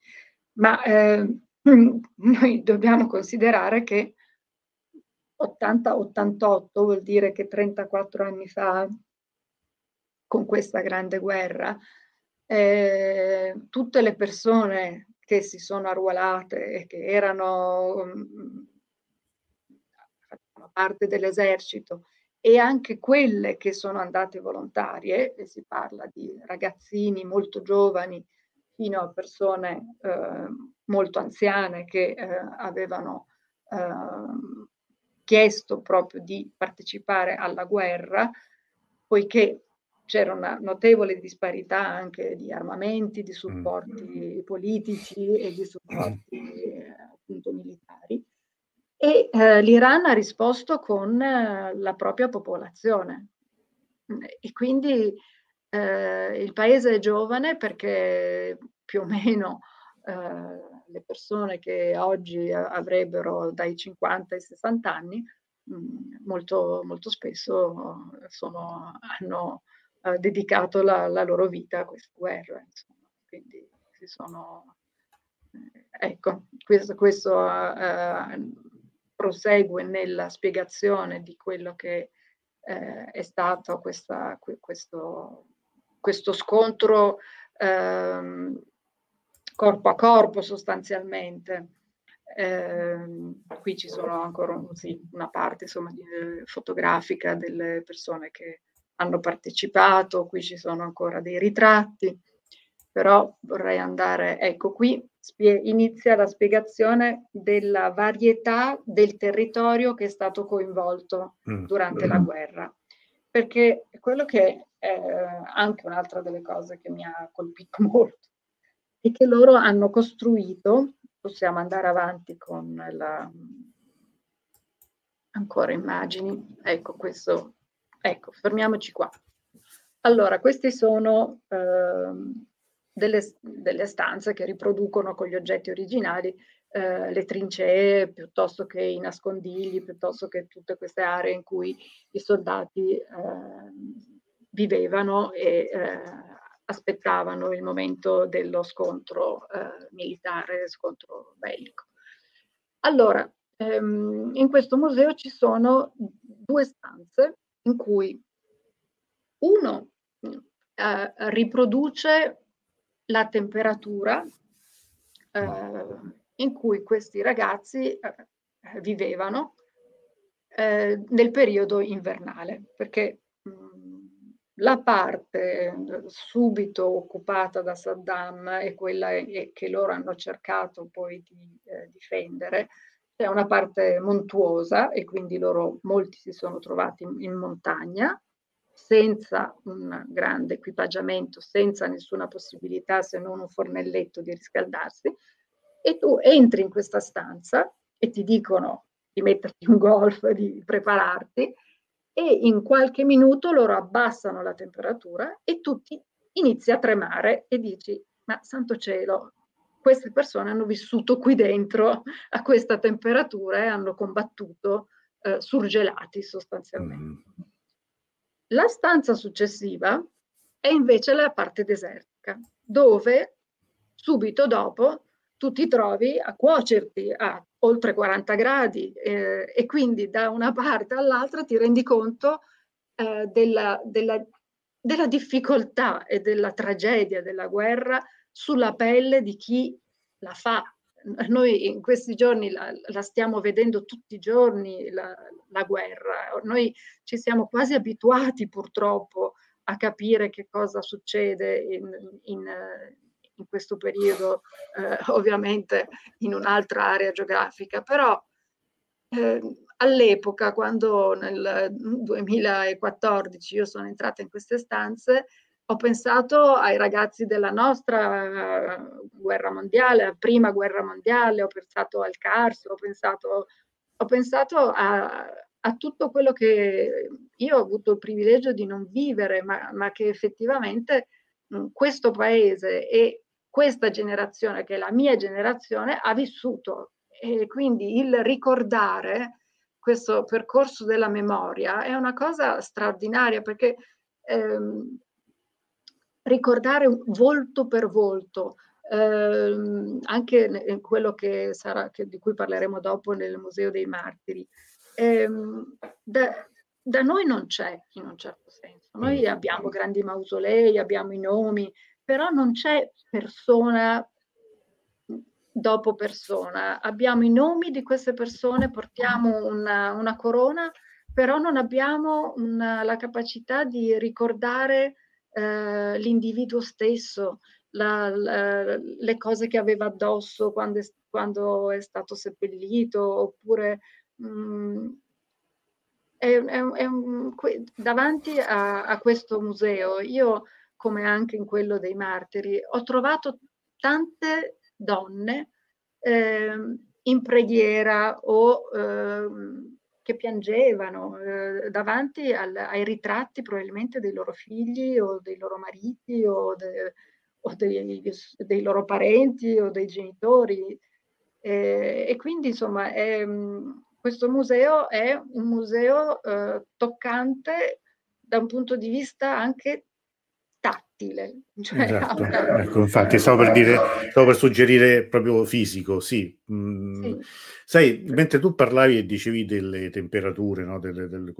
Ma eh, noi dobbiamo considerare che 80-88 vuol dire che 34 anni fa, con questa grande guerra, eh, tutte le persone che si sono arruolate e che erano um, parte dell'esercito e anche quelle che sono andate volontarie, e si parla di ragazzini molto giovani fino a persone eh, molto anziane che eh, avevano eh, chiesto proprio di partecipare alla guerra, poiché c'era una notevole disparità anche di armamenti, di supporti mm. politici e di supporti appunto militari. E eh, l'Iran ha risposto con eh, la propria popolazione. E quindi eh, il paese è giovane perché più o meno eh, le persone che oggi avrebbero dai 50 ai 60 anni, mm, molto, molto spesso sono, hanno uh, dedicato la, la, loro vita a questa guerra. Insomma. Quindi si sono... Eh, ecco, questo, questo uh, prosegue nella spiegazione di quello che uh, è stato questa, questo, questo scontro ehm, corpo a corpo sostanzialmente. Eh, qui ci sono ancora sì, una parte insomma, di, eh, fotografica delle persone che hanno partecipato, qui ci sono ancora dei ritratti, però vorrei andare, ecco qui spie- inizia la spiegazione della varietà del territorio che è stato coinvolto mm. durante la guerra, perché quello che è anche un'altra delle cose che mi ha colpito molto e che loro hanno costruito, possiamo andare avanti con la ancora immagini, ecco questo, ecco, fermiamoci qua. Allora, queste sono eh, delle, delle, stanze che riproducono con gli oggetti originali eh, le trincee piuttosto che i nascondigli, piuttosto che tutte queste aree in cui i soldati eh, vivevano e eh, aspettavano il momento dello scontro eh, militare, scontro bellico. Allora, ehm, in questo museo ci sono due stanze in cui uno eh, riproduce la temperatura eh, in cui questi ragazzi eh, vivevano eh, nel periodo invernale, perché la parte subito occupata da Saddam e quella che loro hanno cercato poi di eh, difendere è una parte montuosa e quindi loro molti si sono trovati in, in montagna senza un grande equipaggiamento, senza nessuna possibilità se non un fornelletto di riscaldarsi. E tu entri in questa stanza e ti dicono di metterti un golf, di prepararti e in qualche minuto loro abbassano la temperatura e tutti inizi a tremare e dici, ma santo cielo, queste persone hanno vissuto qui dentro a questa temperatura e hanno combattuto eh, surgelati sostanzialmente. Mm. La stanza successiva è invece la parte desertica, dove subito dopo tu ti trovi a cuocerti a oltre 40 gradi eh, e quindi da una parte all'altra ti rendi conto eh, della, della, della, difficoltà e della tragedia della guerra sulla pelle di chi la fa. Noi in questi giorni la, la stiamo vedendo tutti i giorni la, la, guerra, noi ci siamo quasi abituati purtroppo a capire che cosa succede in, in, in questo periodo, eh, ovviamente in un'altra area geografica, però eh, all'epoca, quando nel 2014 io sono entrata in queste stanze, ho pensato ai ragazzi della nostra guerra mondiale, la prima guerra mondiale, ho pensato al Cars, ho pensato, ho pensato a, a, tutto quello che io ho avuto il privilegio di non vivere, ma, ma che effettivamente mh, questo paese e questa generazione, che è la mia generazione, ha vissuto. E quindi il ricordare questo percorso della memoria è una cosa straordinaria perché ehm, ricordare volto per volto, ehm, anche quello che sarà, che, di cui parleremo dopo nel Museo dei Martiri, ehm, da, da, noi non c'è in un certo senso. Noi mm. abbiamo grandi mausolei, abbiamo i nomi, però non c'è persona dopo persona. Abbiamo i nomi di queste persone, portiamo una, una corona, però non abbiamo una, la capacità di ricordare eh, l'individuo stesso, la, la, le cose che aveva addosso quando è, quando è stato seppellito, oppure mh, mm, è, è un, davanti a, a questo museo, io come anche in quello dei martiri, ho trovato tante donne eh, in preghiera o eh, che piangevano eh, davanti al, ai ritratti probabilmente dei loro figli o dei loro mariti o, de, o dei, dei, loro parenti o dei genitori. Eh, e quindi insomma è, questo museo è un museo eh, toccante da un punto di vista anche tattile. Cioè, esatto. ecco, infatti stavo per, dire, stavo per suggerire proprio fisico, sì. Mm, sì. Sai, mentre tu parlavi e dicevi delle temperature, no? delle, delle,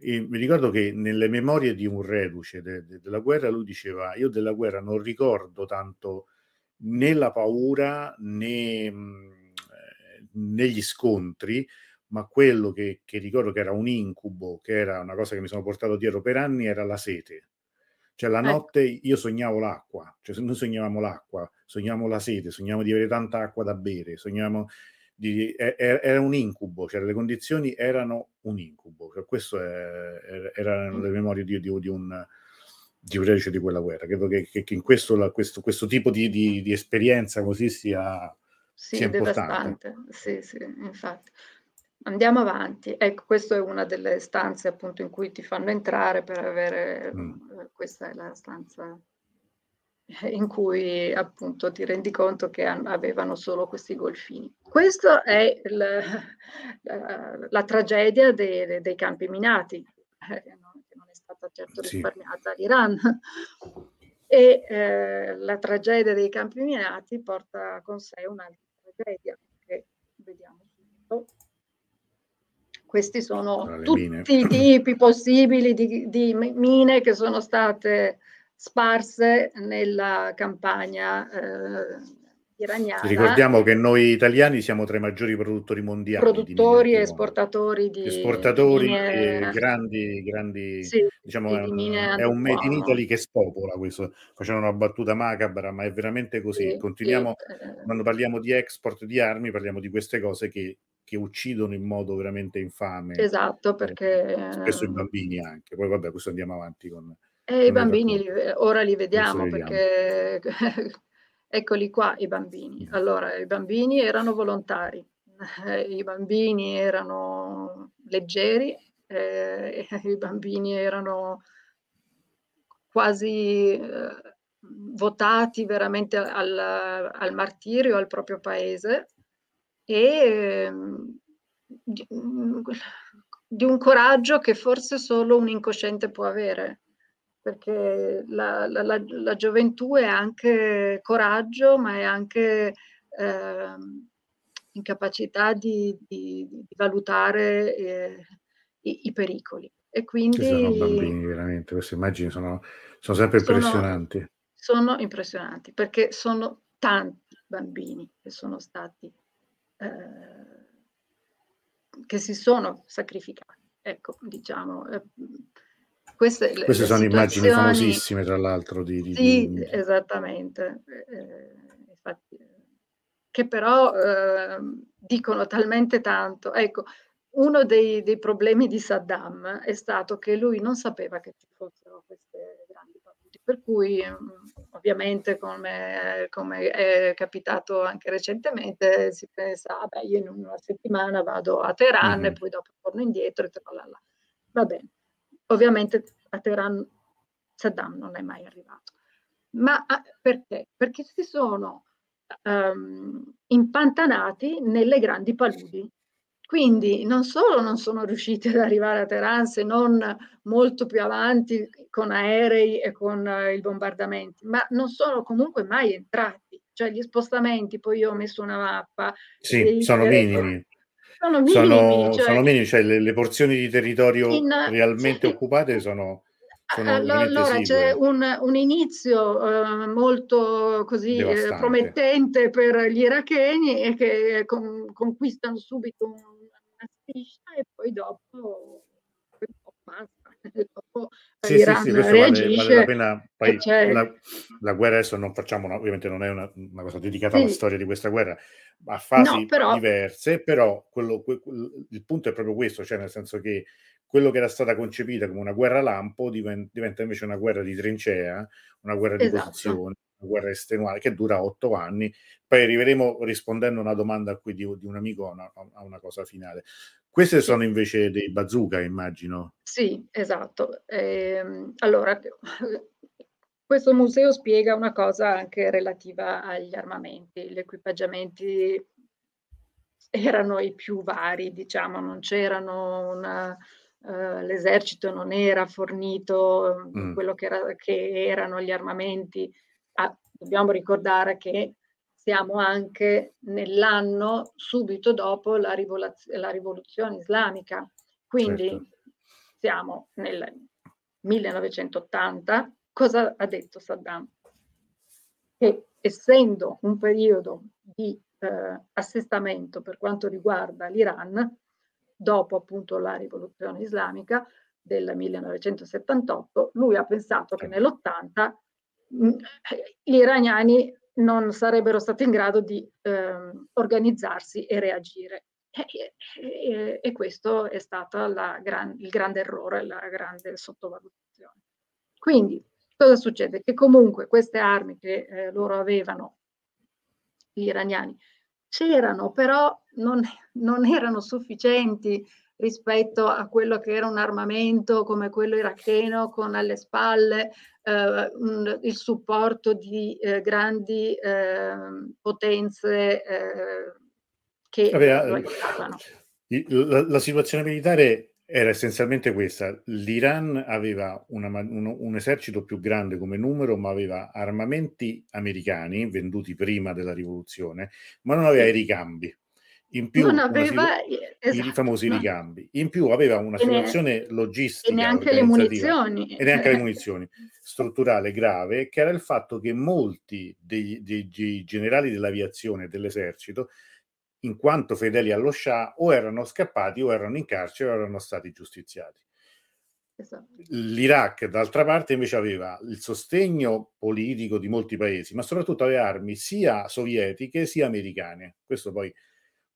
mi ricordo che nelle memorie di un reduce de, de, della guerra lui diceva, io della guerra non ricordo tanto né la paura né, mm, eh, né gli scontri, ma quello che, che ricordo che era un incubo, che era una cosa che mi sono portato dietro per anni, era la sete cioè la ecco. notte io sognavo l'acqua, cioè noi sognavamo l'acqua, sognavamo la sete, sognavamo di avere tanta acqua da bere, sognavamo di... era un incubo, cioè le condizioni erano un incubo, cioè questo è, erano le memorie di, di, di un di un reduce di quella guerra. Credo che, che, che in questo, la, questo, questo, tipo di, di, di, esperienza così sia, sì, sia devastante. Sì, sì, infatti. Andiamo avanti. Ecco, questa è una delle stanze appunto in cui ti fanno entrare per avere, mm. Eh, questa è la stanza in cui appunto ti rendi conto che avevano solo questi golfini. Questa è il, la, la, tragedia dei, dei campi minati, eh, che non è stata certo risparmiata sì. l'Iran. E eh, la tragedia dei campi minati porta con sé un'altra tragedia, che vediamo subito. Questi sono tutti mine. i tipi possibili di, di, mine che sono state sparse nella campagna eh, iraniana. Ricordiamo che noi italiani siamo tra i maggiori produttori mondiali. Produttori e esportatori di esportatori mine... grandi, grandi sì, diciamo, di è un made in Italy che spopola questo. Facendo una battuta macabra, ma è veramente così. Sì, Continuiamo, sì, eh, quando parliamo di export di armi, parliamo di queste cose che che uccidono in modo veramente infame. Esatto, perché... Eh, spesso i bambini anche. Poi vabbè, questo andiamo avanti con... E i bambini li, ora li vediamo, li perché eccoli qua i bambini. Allora, i bambini erano volontari, i bambini erano leggeri, eh, i bambini erano quasi eh, votati veramente al, al martirio, al proprio paese e ehm, di, di un coraggio che forse solo un incosciente può avere, perché la, la, la, la gioventù è anche coraggio, ma è anche eh, incapacità di, di, di valutare eh, i, i, pericoli. E quindi... Ci sono bambini, veramente, queste immagini sono, sono sempre impressionanti. Sono, sono impressionanti, perché sono tanti bambini che sono stati eh, che si sono sacrificati. Ecco, diciamo, eh, queste, Queste sono immagini famosissime, tra l'altro. Di, di, sì, di... esattamente. Eh, infatti, che però eh, dicono talmente tanto. Ecco, uno dei, dei, problemi di Saddam è stato che lui non sapeva che ci fossero queste per cui mm, ovviamente come, come, è capitato anche recentemente si pensa, ah beh, io in una settimana vado a Teheran mm-hmm. e poi dopo torno indietro e tra là. Va bene. Ovviamente a Teheran Saddam non è mai arrivato. Ma ah, perché? Perché si sono um, impantanati nelle grandi paludi. Quindi non solo non sono riusciti ad arrivare a Teheran se non molto più avanti con aerei e con uh, i bombardamenti, ma non sono comunque mai entrati. Cioè gli spostamenti, poi io ho messo una mappa. Sì, sono minimi. Sono minimi, sono, cioè, sono minimi, cioè le, le, porzioni di territorio in, realmente sì, occupate sono, allora c'è un, un inizio uh, molto così eh, promettente per gli iracheni e che con, conquistano subito una striscia e poi dopo, poi basta. dopo sì, l'Iran sì, sì, reagisce. Vale, vale la pena. Poi la, la, guerra adesso non facciamo, una, ovviamente non è una, una cosa dedicata sì. alla storia di questa guerra, a fasi no, però... diverse, però quello, que, il punto è proprio questo, cioè nel senso che quello che era stata concepita come una guerra lampo diventa, diventa invece una guerra di trincea, una guerra di esatto. posizione, una guerra estenuale che dura otto anni. Poi arriveremo rispondendo a una domanda qui di, di un amico a una, a una, cosa finale. Queste sono invece dei bazooka, immagino. Sì, esatto. Eh, allora, questo museo spiega una cosa anche relativa agli armamenti. Gli equipaggiamenti erano i più vari, diciamo, non c'erano una, uh, l'esercito non era fornito mm. quello che, era, che, erano gli armamenti. Ah, dobbiamo ricordare che siamo anche nell'anno subito dopo la, rivolaz- la rivoluzione islamica, quindi certo. siamo nel 1980 cosa ha detto Saddam? Che essendo un periodo di eh, assestamento per quanto riguarda l'Iran, dopo appunto la rivoluzione islamica del 1978, lui ha pensato che nell'80 mh, gli iraniani non sarebbero stati in grado di eh, organizzarsi e reagire. E, e, e, questo è stato gran, il grande errore, la grande sottovalutazione. Quindi Cosa succede? Che comunque queste armi che eh, loro avevano, gli iraniani, c'erano, però non, non erano sufficienti rispetto a quello che era un armamento come quello iracheno con alle spalle eh, un, il supporto di eh, grandi eh, potenze eh, che Vabbè, lo aiutavano. La, la, situazione militare era essenzialmente questa. L'Iran aveva una, un, un, esercito più grande come numero, ma aveva armamenti americani venduti prima della rivoluzione, ma non aveva i ricambi. In più, non aveva esatto, i famosi no. ricambi. In più aveva una situazione ne, logistica e neanche le munizioni e neanche le munizioni strutturale grave, che era il fatto che molti dei, dei, dei generali dell'aviazione e dell'esercito in quanto fedeli allo Shah, o erano scappati o erano in carcere o erano stati giustiziati. Esatto. L'Iraq, d'altra parte, invece aveva il sostegno politico di molti paesi, ma soprattutto aveva armi sia sovietiche sia americane. Questo poi,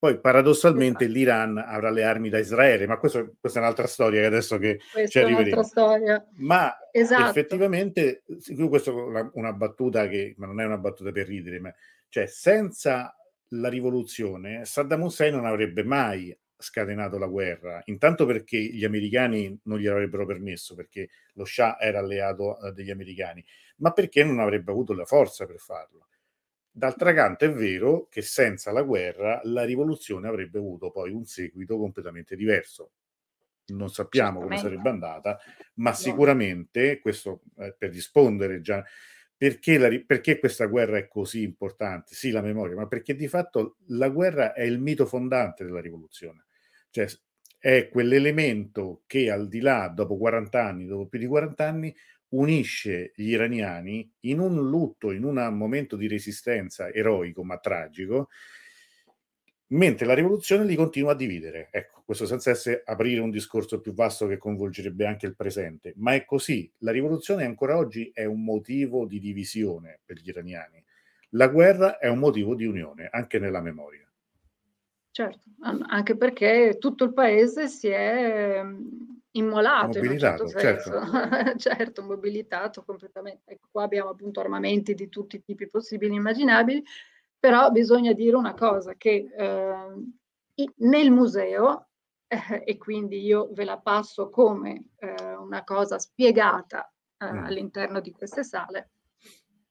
poi paradossalmente, esatto. l'Iran avrà le armi da Israele, ma questo, questa è un'altra storia che adesso che questa ci arriveremo. Storia. Ma esatto. effettivamente, questa è una, una battuta che, ma non è una battuta per ridere, ma cioè senza la rivoluzione, Saddam Hussein non avrebbe mai scatenato la guerra, intanto perché gli americani non gli avrebbero permesso, perché lo Shah era alleato eh, degli americani, ma perché non avrebbe avuto la forza per farlo. D'altra canto è vero che senza la guerra la rivoluzione avrebbe avuto poi un seguito completamente diverso. Non sappiamo come sarebbe andata, ma sicuramente questo eh, per rispondere già perché, la, perché, questa guerra è così importante? Sì, la memoria, ma perché di fatto la guerra è il mito fondante della rivoluzione. Cioè, è quell'elemento che al di là, dopo 40 anni, dopo più di 40 anni, unisce gli iraniani in un lutto, in un momento di resistenza eroico ma tragico, mentre la rivoluzione li continua a dividere. Ecco, questo senza essere aprire un discorso più vasto che coinvolgerebbe anche il presente, ma è così. La rivoluzione ancora oggi è un motivo di divisione per gli iraniani. La guerra è un motivo di unione, anche nella memoria. Certo, anche perché tutto il paese si è immolato in un certo certo. certo, mobilitato completamente. Ecco, qua abbiamo appunto armamenti di tutti i tipi possibili e immaginabili, però bisogna dire una cosa, che eh, nel museo, eh, e quindi io ve la passo come eh, una cosa spiegata eh, mm. all'interno di queste sale,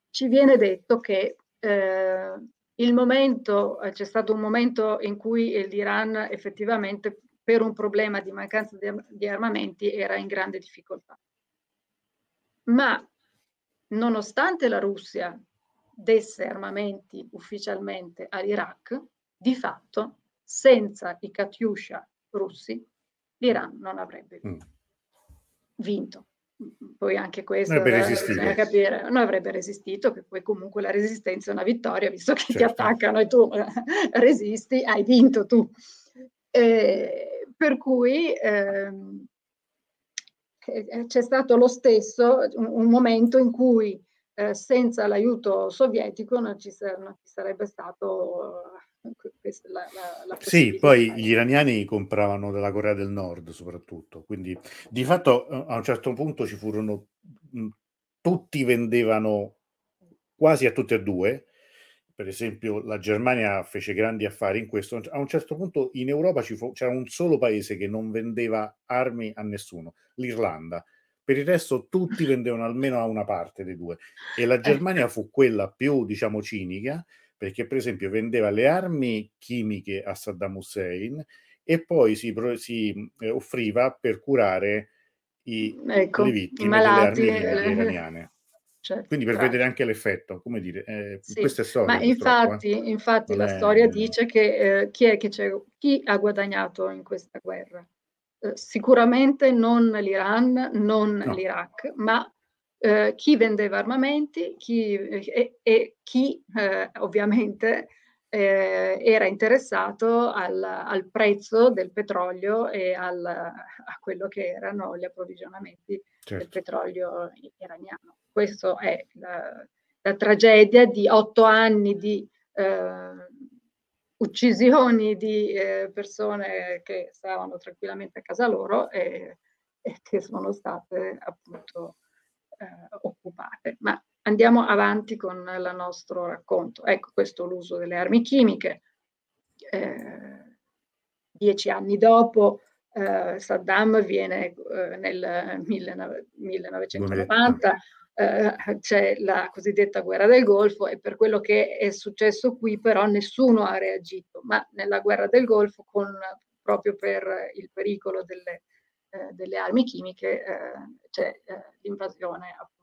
ci viene detto che eh, il momento, eh, c'è stato un momento in cui l'Iran effettivamente per un problema di mancanza di, armamenti era in grande difficoltà. Ma nonostante la Russia desse armamenti ufficialmente all'Iraq, di fatto, senza i Katyusha russi, l'Iran non avrebbe mm. vinto. Poi anche questo bisogna capire, non avrebbe resistito, che poi comunque la resistenza è una vittoria, visto che certo. ti attaccano e tu resisti, hai vinto tu. Eh, per cui ehm, eh, c'è stato lo stesso un, un momento in cui eh, senza l'aiuto sovietico non ci, non ci sarebbe stato questa, la, la, la Sì, poi gli iraniani compravano dalla Corea del Nord soprattutto, quindi di fatto eh, a un certo punto ci furono, tutti vendevano quasi a tutti e due, per esempio la Germania fece grandi affari in questo, a un certo punto in Europa fu, c'era un solo paese che non vendeva armi a nessuno, l'Irlanda. Per il resto tutti vendevano almeno a una parte dei due e la Germania fu quella più, diciamo, cinica perché per esempio vendeva le armi chimiche a Saddam Hussein e poi si, si eh, offriva per curare i, ecco, le vittime i malati, delle armi le... iraniane. Certo, Quindi per vedere anche l'effetto, come dire, eh, sì, questa è storia. Ma infatti, eh. infatti la è... storia dice che eh, chi, è che c'è, chi ha guadagnato in questa guerra? Eh, sicuramente non l'Iran, non no. l'Iraq, ma eh, chi vendeva armamenti chi, e, e, chi eh, era interessato al, al, prezzo del petrolio e al, a quello che erano gli approvvigionamenti certo. del petrolio iraniano. Questa è la, la, tragedia di otto anni di eh, uccisioni di eh, persone che stavano tranquillamente a casa loro e, e che sono state appunto eh, occupate. Ma andiamo avanti con il nostro racconto. Ecco, questo l'uso delle armi chimiche. Eh, dieci anni dopo eh, Saddam viene eh, nel 1990 eh, c'è la cosiddetta guerra del Golfo e per quello che è successo qui però nessuno ha reagito, ma nella guerra del Golfo con, proprio per il pericolo delle, eh, delle armi chimiche eh, c'è l'invasione appunto.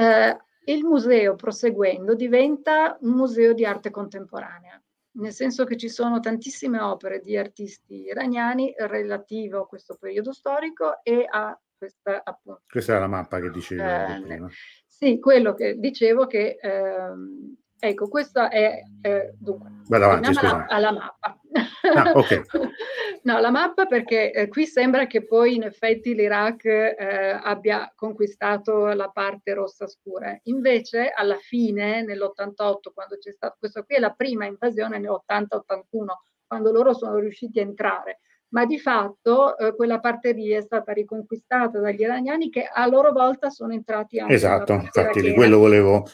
Eh, il museo proseguendo diventa un museo di arte contemporanea nel senso che ci sono tantissime opere di artisti iraniani relative a questo periodo storico e a questa appunto. Questa è la mappa che dicevo eh, prima. Sì, quello che dicevo che ehm, ecco, questa è eh, dunque, Vado avanti, alla, alla mappa. Ah, okay. no, la mappa perché eh, qui sembra che poi in effetti l'Iraq eh, abbia conquistato la parte rossa scura. Invece alla fine, nell'88, quando c'è stato, questa qui è la prima invasione nell'80-81, quando loro sono riusciti a entrare ma di fatto eh, quella parte lì è stata riconquistata dagli iraniani che a loro volta sono entrati anche Esatto, infatti di quello volevo,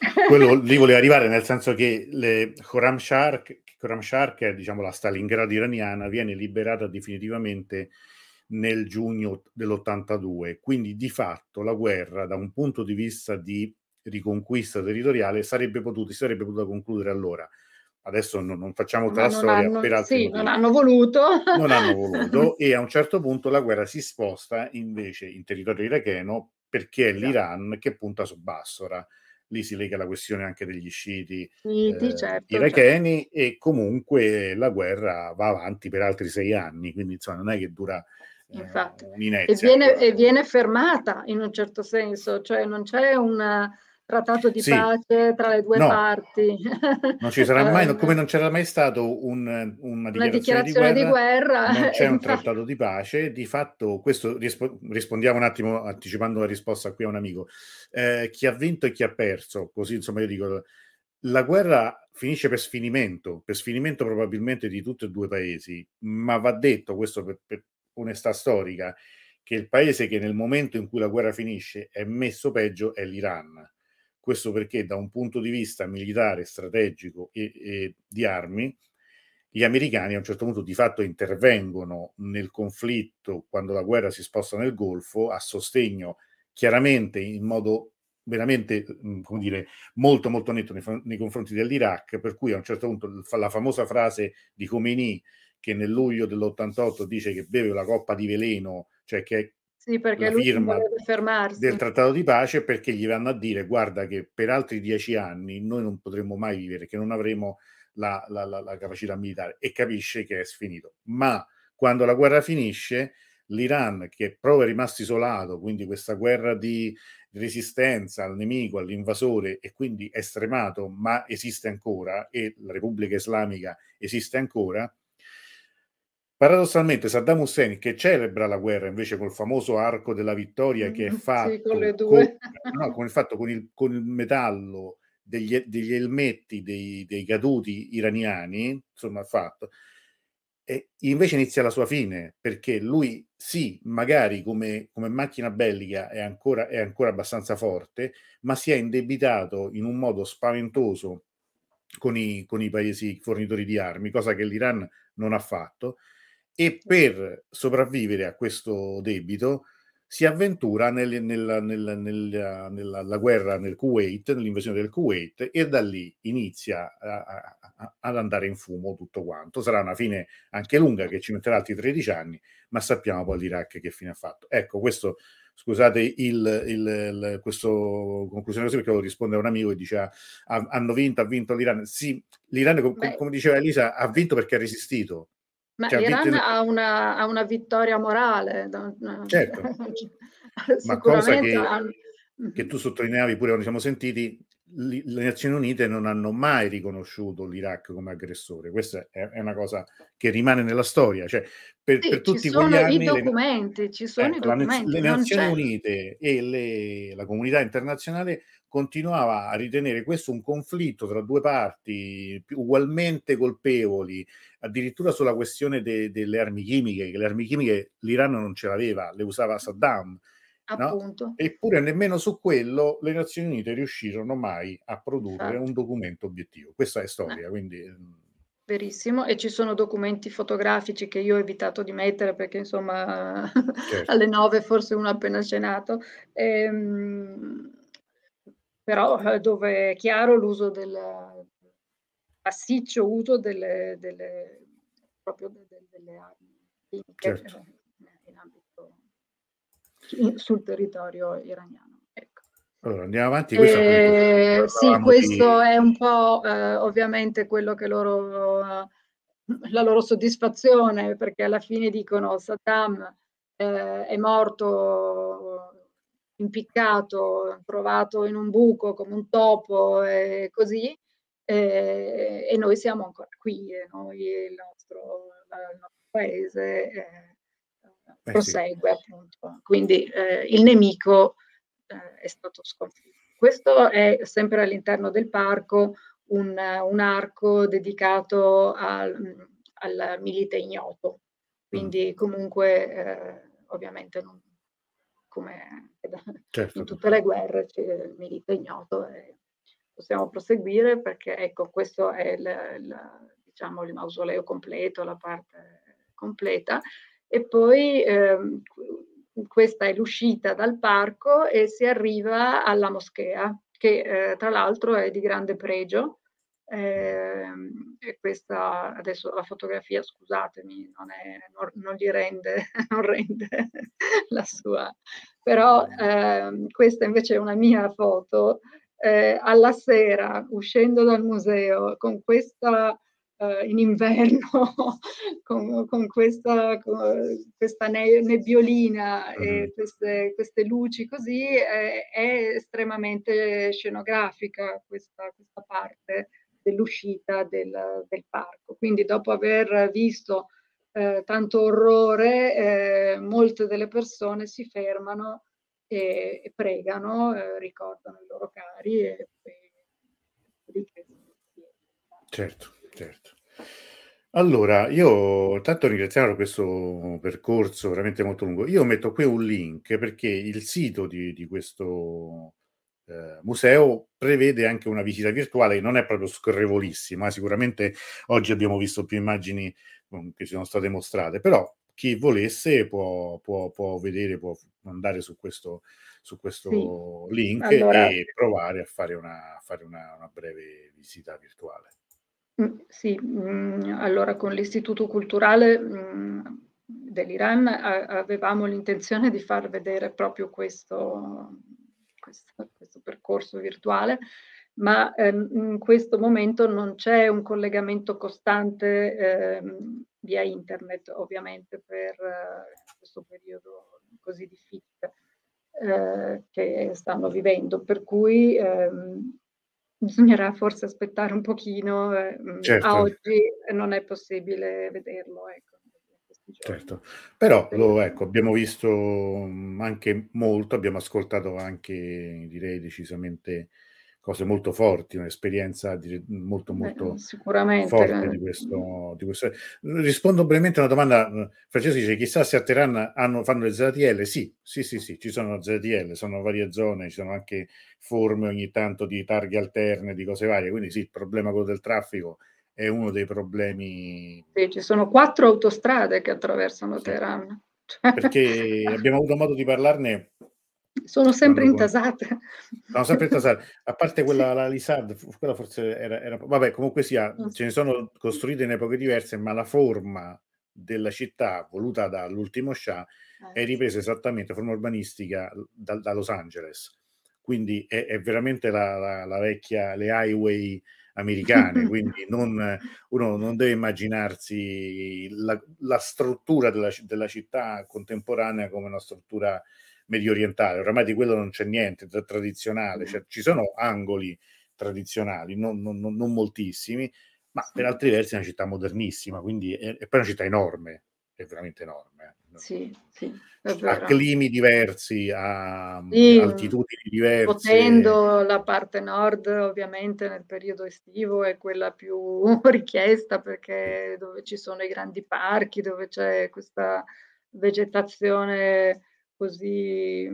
quello lì volevo arrivare, nel senso che le Khorram Shark, Khorram Shark è diciamo, la Stalingrado iraniana, viene liberata definitivamente nel giugno dell'82, quindi di fatto la guerra da un punto di vista di riconquista territoriale sarebbe potuta, si sarebbe potuta concludere allora adesso non, non facciamo la storia per altri sì, motivi. non hanno voluto. Non hanno voluto e a un certo punto la guerra si sposta invece in territorio iracheno perché è l'Iran che punta su Bassora. Lì si lega la questione anche degli sciiti eh, certo, iracheni certo. e comunque la guerra va avanti per altri sei anni, quindi insomma non è che dura eh, Infatti. E viene, e viene fermata in un certo senso, cioè non c'è una trattato di sì. pace tra le due no. parti. Non ci sarà mai, come non c'era mai stato un, una, dichiarazione, una dichiarazione di, guerra, di, guerra, non c'è un trattato di pace. Di fatto, questo rispondiamo un attimo anticipando la risposta qui a un amico. Eh, chi ha vinto e chi ha perso, così insomma io dico, la guerra finisce per sfinimento, per sfinimento probabilmente di tutti e due i paesi, ma va detto, questo per, per onestà storica, che il paese che nel momento in cui la guerra finisce è messo peggio è l'Iran questo perché da un punto di vista militare, strategico e, e di armi, gli americani a un certo punto di fatto intervengono nel conflitto quando la guerra si sposta nel Golfo a sostegno chiaramente in modo veramente mm, come dire, molto molto netto nei, nei, confronti dell'Iraq, per cui a un certo punto la famosa frase di Khomeini che nel luglio dell'88 dice che beve la coppa di veleno, cioè che sì, perché la firma del trattato di pace perché gli vanno a dire guarda che per altri dieci anni noi non potremo mai vivere, che non avremo la, la, la, la capacità militare e capisce che è sfinito. Ma quando la guerra finisce, l'Iran che proprio è rimasto isolato, quindi questa guerra di resistenza al nemico, all'invasore e quindi è stremato, ma esiste ancora e la Repubblica Islamica esiste ancora, Paradossalmente Saddam Hussein che celebra la guerra invece col famoso arco della vittoria che è fatto sì, con, con, no, con, il fatto con il, con il metallo degli, degli elmetti dei, dei, caduti iraniani, insomma fatto, e invece inizia la sua fine perché lui sì, magari come, come macchina bellica è ancora, è ancora abbastanza forte, ma si è indebitato in un modo spaventoso con i, con i paesi fornitori di armi, cosa che l'Iran non ha fatto e per sopravvivere a questo debito si avventura nel, nel, nel, nella, nella guerra nel Kuwait, nell'invasione del Kuwait e da lì inizia a, a, ad andare in fumo tutto quanto. Sarà una fine anche lunga che ci metterà altri 13 anni, ma sappiamo poi l'Iraq che fine ha fatto. Ecco, questo scusate il, il, il, questo conclusione così perché lo risponde a un amico che diceva ah, hanno vinto, ha vinto l'Iran. Sì, l'Iran, com- come diceva Elisa, ha vinto perché ha resistito ma cioè, l'Iran ha, una, ha, una, vittoria morale. Certo. Ma cosa che, che, tu sottolineavi pure quando siamo sentiti, le Nazioni Unite non hanno mai riconosciuto l'Iraq come aggressore. Questa è, una cosa che rimane nella storia. Cioè, per, sì, per tutti ci sono anni, i documenti, le, ci sono ecco, i documenti. Le Nazioni Unite e le, la comunità internazionale continuava a ritenere questo un conflitto tra due parti ugualmente colpevoli, addirittura sulla questione de, delle armi chimiche, che le armi chimiche l'Iran non ce l'aveva, le usava Saddam. No? Eppure nemmeno su quello le Nazioni Unite riuscirono mai a produrre Infatti. un documento obiettivo. Questa è storia, eh. quindi... Mhmm Verissimo, e ci sono documenti fotografici che io ho evitato di mettere perché insomma certo. alle nove forse uno ha appena cenato. Ehm, però eh, dove è chiaro l'uso del massiccio uso delle, delle delle, delle armi chimiche certo. Eh, in ambito in, sul territorio iraniano. Ecco. Allora andiamo avanti. Eh, sì, questo di... è un po' eh, ovviamente quello che loro la loro soddisfazione perché alla fine dicono Saddam eh, è morto impiccato, trovato in un buco come un topo e così, e, e noi siamo ancora qui, e noi, il nostro, il nostro paese eh, eh, prosegue sì. appunto. Quindi eh, il nemico eh, è stato sconfitto. Questo è sempre all'interno del parco un, un arco dedicato al, al milite ignoto, quindi mm. comunque eh, ovviamente non, come certo. in tutte le guerre c'è il milite ignoto e possiamo proseguire perché ecco questo è il, il, diciamo, il mausoleo completo, la parte completa e poi ehm, questa è l'uscita dal parco e si arriva alla moschea che eh, tra l'altro è di grande pregio eh, e questa adesso la fotografia, scusatemi, non, è, non, non gli rende, non rende la sua, però eh, questa invece è una mia foto. Eh, alla sera, uscendo dal museo, con questa uh, in inverno con, con, questa, con questa nebbiolina e queste, queste, luci così, è, è estremamente scenografica questa, questa parte dell'uscita del, del, parco. Quindi dopo aver visto eh, tanto orrore, eh, molte delle persone si fermano e, e pregano, eh, ricordano i loro cari e, e Certo, certo. Allora, io tanto ringraziamo questo percorso veramente molto lungo. Io metto qui un link perché il sito di, di questo eh, museo prevede anche una visita virtuale che non è proprio scorrevolissima. Eh. Sicuramente oggi abbiamo visto più immagini um, che ci sono state mostrate, però chi volesse può, può, può vedere, può andare su questo, su questo sì. link allora, e provare a fare, una, a fare una, una breve visita virtuale. Mm, sì, mm, allora con l'Istituto Culturale dell'Iran avevamo l'intenzione di far vedere proprio questo, questo percorso virtuale, ma ehm, in questo momento non c'è un collegamento costante ehm, via internet, ovviamente, per eh, questo periodo così difficile eh, che stanno vivendo, per cui ehm, Bisognerà forse aspettare un pochino, eh, certo. a oggi non è possibile vederlo, ecco. Certo, però lo, ecco, abbiamo visto anche molto, abbiamo ascoltato anche, direi, decisamente cose molto forti, un'esperienza molto molto Beh, forte di questo, di questo, Rispondo brevemente a una domanda, Francesco dice chissà se a Teheran hanno, fanno le ZTL, sì, sì, sì, sì, ci sono ZTL, sono varie zone, ci sono anche forme ogni tanto di targhe alterne, di cose varie, quindi sì, il problema quello del traffico è uno dei problemi. Sì, ci sono quattro autostrade che attraversano sì. Teheran. Perché abbiamo avuto modo di parlarne sono sempre intasate. Sono sempre intasate. A parte quella, la Lisard, quella forse era, era, Vabbè, comunque sia, mm. ce ne sono costruite in epoche diverse, ma la forma della città voluta dall'ultimo Shah eh, è ripresa esattamente, forma urbanistica, da, da Los Angeles. Quindi è, è veramente la, la, la, vecchia, le highway americane, quindi non, uno non deve immaginarsi la, la struttura della, della, città contemporanea come una struttura medio orientale, oramai di quello non c'è niente, tra- tradizionale, cioè, ci sono angoli tradizionali, non, non, non moltissimi, ma per altri versi è una città modernissima, quindi è, è poi una città enorme, è veramente enorme. Eh. Sì, sì, a climi diversi, a sì, altitudini diverse. Potendo la parte nord, ovviamente nel periodo estivo è quella più richiesta perché dove ci sono i grandi parchi, dove c'è questa vegetazione così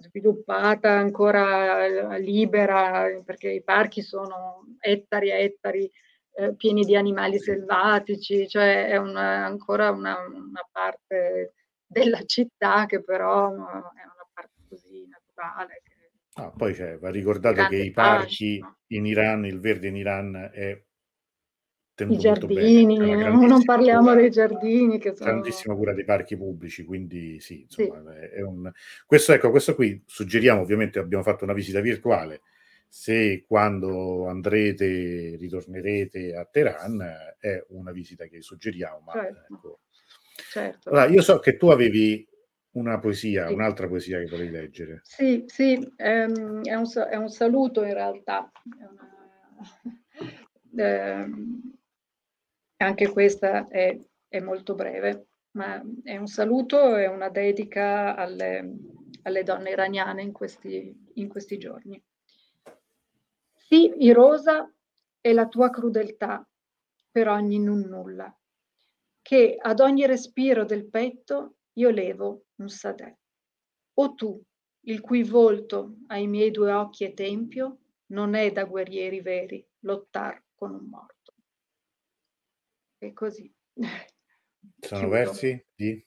sviluppata, ancora libera, perché i parchi sono ettari e ettari eh, pieni di animali selvatici, cioè è una, ancora una, una, parte della città che però è una parte così naturale. Ah, poi cioè, va ricordato che i parchi in Iran, il verde in Iran è i giardini, non parliamo cura, dei giardini che sono... Grandissima cura dei parchi pubblici, quindi sì, insomma, sì. È un... questo, ecco, questo qui suggeriamo, ovviamente abbiamo fatto una visita virtuale, se quando andrete, ritornerete a Teheran, è una visita che suggeriamo, ma certo. Ecco. certo. Allora, io so che tu avevi una poesia, sì. un'altra poesia che volevi leggere. Sì, sì, ehm, è, un, è, un, saluto in realtà. Ehm, anche questa è, è molto breve, ma è un saluto e una dedica alle, alle donne iraniane in questi, in questi giorni. Sì, Irosa è la tua crudeltà per ogni non nulla, che ad ogni respiro del petto io levo un sadè. O tu, il cui volto ai miei due occhi è tempio, non è da guerrieri veri lottar con un morto. E così. Sono Chiudo. versi di?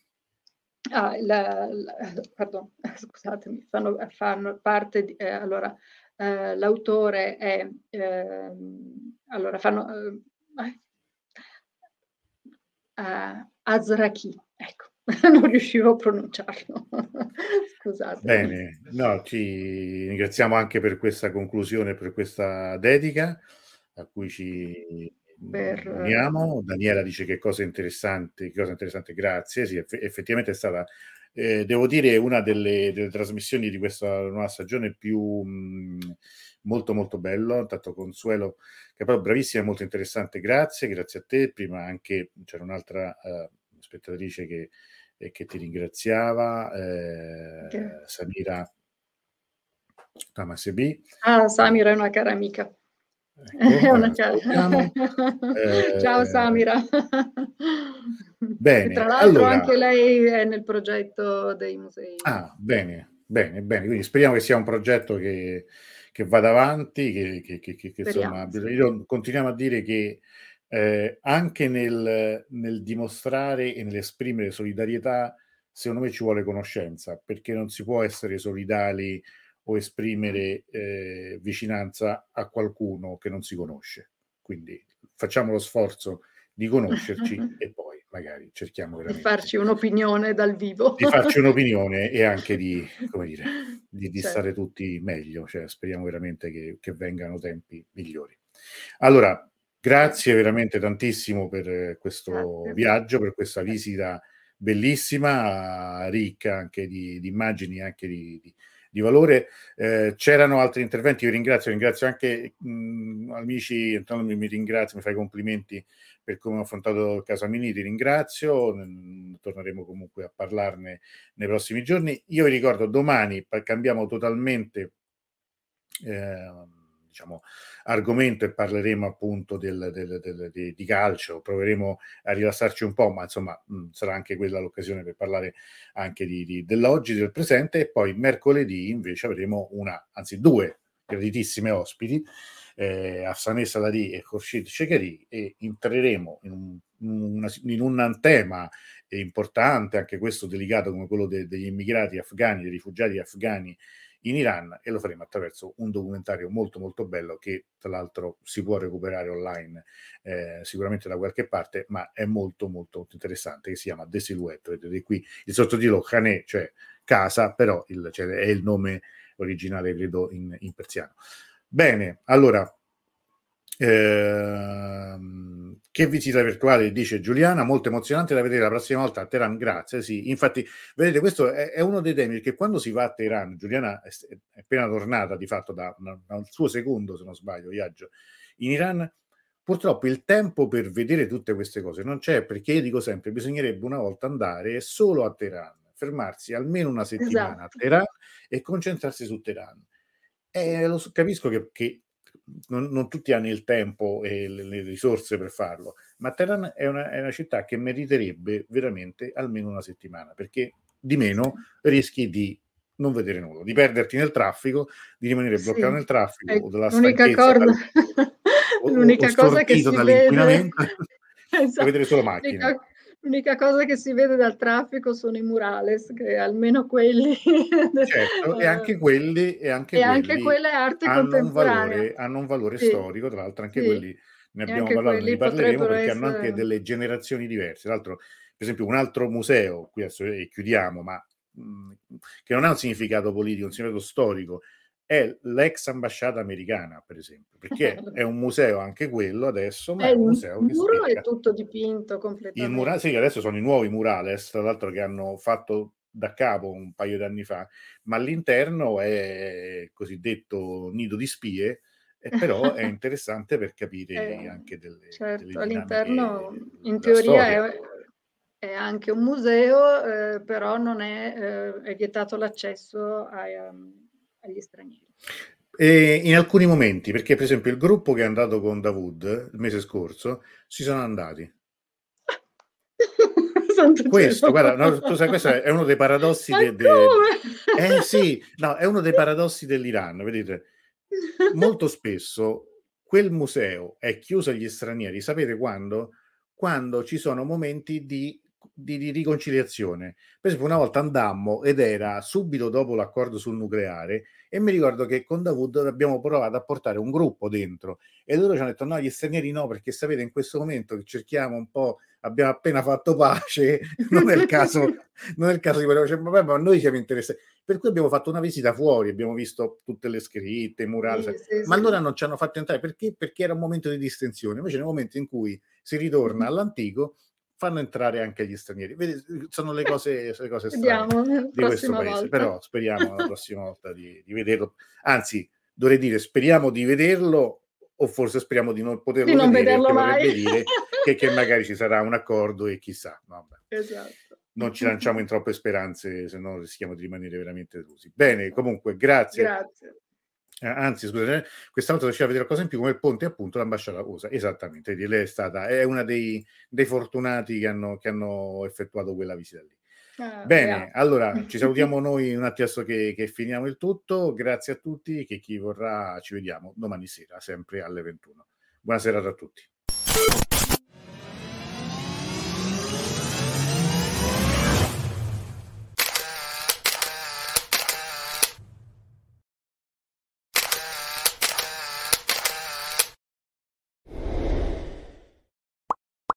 Ah, la, la, pardon, scusatemi, fanno, fanno parte di, eh, allora, eh, l'autore è, eh, allora fanno, eh, Azraki, ecco, non riuscivo a pronunciarlo, scusate. Bene, no, ci ringraziamo anche per questa conclusione, per questa dedica a cui ci per... Uniamo. Daniela dice che cosa interessante, che cosa interessante, grazie. Sì, eff- effettivamente è stata, eh, devo dire, una delle, delle, trasmissioni di questa nuova stagione più mh, molto molto bello. Tanto Consuelo, che è proprio bravissima, molto interessante, grazie, grazie a te. Prima anche c'era un'altra uh, spettatrice che, eh, che, ti ringraziava, eh, okay. Samira Tamasebi. Ah, Samira è una cara amica. Ecco, una cara... eh, Ciao Samira. Bene, tra l'altro allora... anche lei è nel progetto dei musei. Ah, bene, bene, bene. Quindi speriamo che sia un progetto che, che vada avanti, che, che, che, che insomma, io continuiamo a dire che eh, anche nel, nel dimostrare e nell'esprimere solidarietà, secondo me ci vuole conoscenza, perché non si può essere solidali o esprimere eh, vicinanza a qualcuno che non si conosce. Quindi facciamo lo sforzo di conoscerci e poi magari cerchiamo veramente... Di farci un'opinione dal vivo. Di farci un'opinione e anche di, come dire, di, di certo. stare tutti meglio, cioè speriamo veramente che, che vengano tempi migliori. Allora, grazie veramente tantissimo per questo grazie. viaggio, per questa visita bellissima, ricca anche di, di immagini, anche di, di di valore. Eh, c'erano altri interventi, io ringrazio, ringrazio anche mh, amici, Antonio mi, mi ringrazio, mi fai complimenti per come ho affrontato il caso Amini, ti ringrazio, torneremo comunque a parlarne nei prossimi giorni. Io vi ricordo, domani cambiamo totalmente... Eh, diciamo, argomento e parleremo appunto del, del, del, di, di, calcio, proveremo a rilassarci un po', ma insomma mh, sarà anche quella l'occasione per parlare anche di, di, dell'oggi, del presente. E poi mercoledì invece avremo una, anzi due graditissime ospiti, eh, Afsaneh Salari e Khorshid Shekeri e entreremo in un, in un tema importante, anche questo delicato come quello de, degli immigrati afghani, dei rifugiati afghani in Iran e lo faremo attraverso un documentario molto molto bello che tra l'altro si può recuperare online eh, sicuramente da qualche parte ma è molto molto interessante che si chiama The Silhouette. Vedete qui il sottotitolo Khanè cioè casa però il, cioè, è il nome originale credo in, in persiano bene allora Ehm, che visita virtuale, dice Giuliana, molto emozionante da vedere la prossima volta a Teheran, grazie. Sì, infatti, vedete, questo è, è uno dei temi perché quando si va a Teheran, Giuliana è, è appena tornata di fatto da, da un suo secondo, se non sbaglio, viaggio in Iran. Purtroppo il tempo per vedere tutte queste cose non c'è perché io dico sempre bisognerebbe una volta andare solo a Teheran, fermarsi almeno una settimana esatto. a Teheran e concentrarsi su Teheran. E lo capisco che, che non, non, tutti hanno il tempo e le, le risorse per farlo, ma Teheran è una, è una, città che meriterebbe veramente almeno una settimana, perché di meno rischi di non vedere nulla, di perderti nel traffico, di rimanere sì. bloccato nel traffico o dalla l'unica corda, dal, l'unica o, cosa che si vede esatto. vedere solo macchine. L'unica, L'unica cosa che si vede dal traffico sono i murales, che almeno quelli... Certo, e anche quelli, e anche e anche quella è arte hanno contemporanea. Un valore, hanno un valore sì. storico, tra l'altro anche sì. quelli ne abbiamo parlato, ne parleremo perché essere... hanno anche delle generazioni diverse. Tra l'altro, per esempio, un altro museo, qui adesso chiudiamo, ma mh, che non ha un significato politico, un significato storico, è l'ex ambasciata americana, per esempio, perché è un museo anche quello adesso, ma è, è un museo il muro è tutto dipinto completamente. Il mura- sì, adesso sono i nuovi murales, tra l'altro che hanno fatto da capo un paio di anni fa, ma all'interno è cosiddetto nido di spie, e però è interessante per capire eh, anche delle, certo, delle all'interno in teoria è, è, anche un museo, eh, però non è, eh, è vietato l'accesso ai, um, agli stranieri. E in alcuni momenti, perché per esempio il gruppo che è andato con Davud il mese scorso, si sono andati. questo, guarda, no, tu sai, questo è uno dei paradossi de, de... Eh sì, no, è uno dei paradossi dell'Iran, vedete? Molto spesso quel museo è chiuso agli stranieri, sapete quando? Quando ci sono momenti di di, di, riconciliazione. Per esempio, una volta andammo ed era subito dopo l'accordo sul nucleare e mi ricordo che con Davud abbiamo provato a portare un gruppo dentro e loro ci hanno detto no, gli stranieri no, perché sapete in questo momento che cerchiamo un po', abbiamo appena fatto pace, non è il caso, non è il caso di parlare, cioè, vabbè, ma noi siamo interessati. Per cui abbiamo fatto una visita fuori, abbiamo visto tutte le scritte, i murali, sì, sì, ma sì. allora non ci hanno fatto entrare perché? Perché era un momento di distensione. Invece nel momento in cui si ritorna all'antico, fanno entrare anche gli stranieri. Vedi, sono le cose, le cose strane Vediamo, di questo paese, volta. però speriamo la prossima volta di, di, vederlo. Anzi, dovrei dire speriamo di vederlo o forse speriamo di non poterlo di non vedere, vederlo mai. dire che, che, magari ci sarà un accordo e chissà. Vabbè. Esatto. Non ci lanciamo in troppe speranze, se no rischiamo di rimanere veramente delusi. Bene, comunque, grazie. Grazie. Eh, anzi, scusate, questa volta riusciva a vedere qualcosa in più come il ponte, appunto, l'ambasciata USA. Esattamente, lei è stata, è una dei, dei fortunati che hanno, che hanno, effettuato quella visita lì. Ah, Bene, yeah. allora ci salutiamo noi un attimo che, che finiamo il tutto. Grazie a tutti, che chi vorrà ci vediamo domani sera, sempre alle 21. Buonasera a tutti.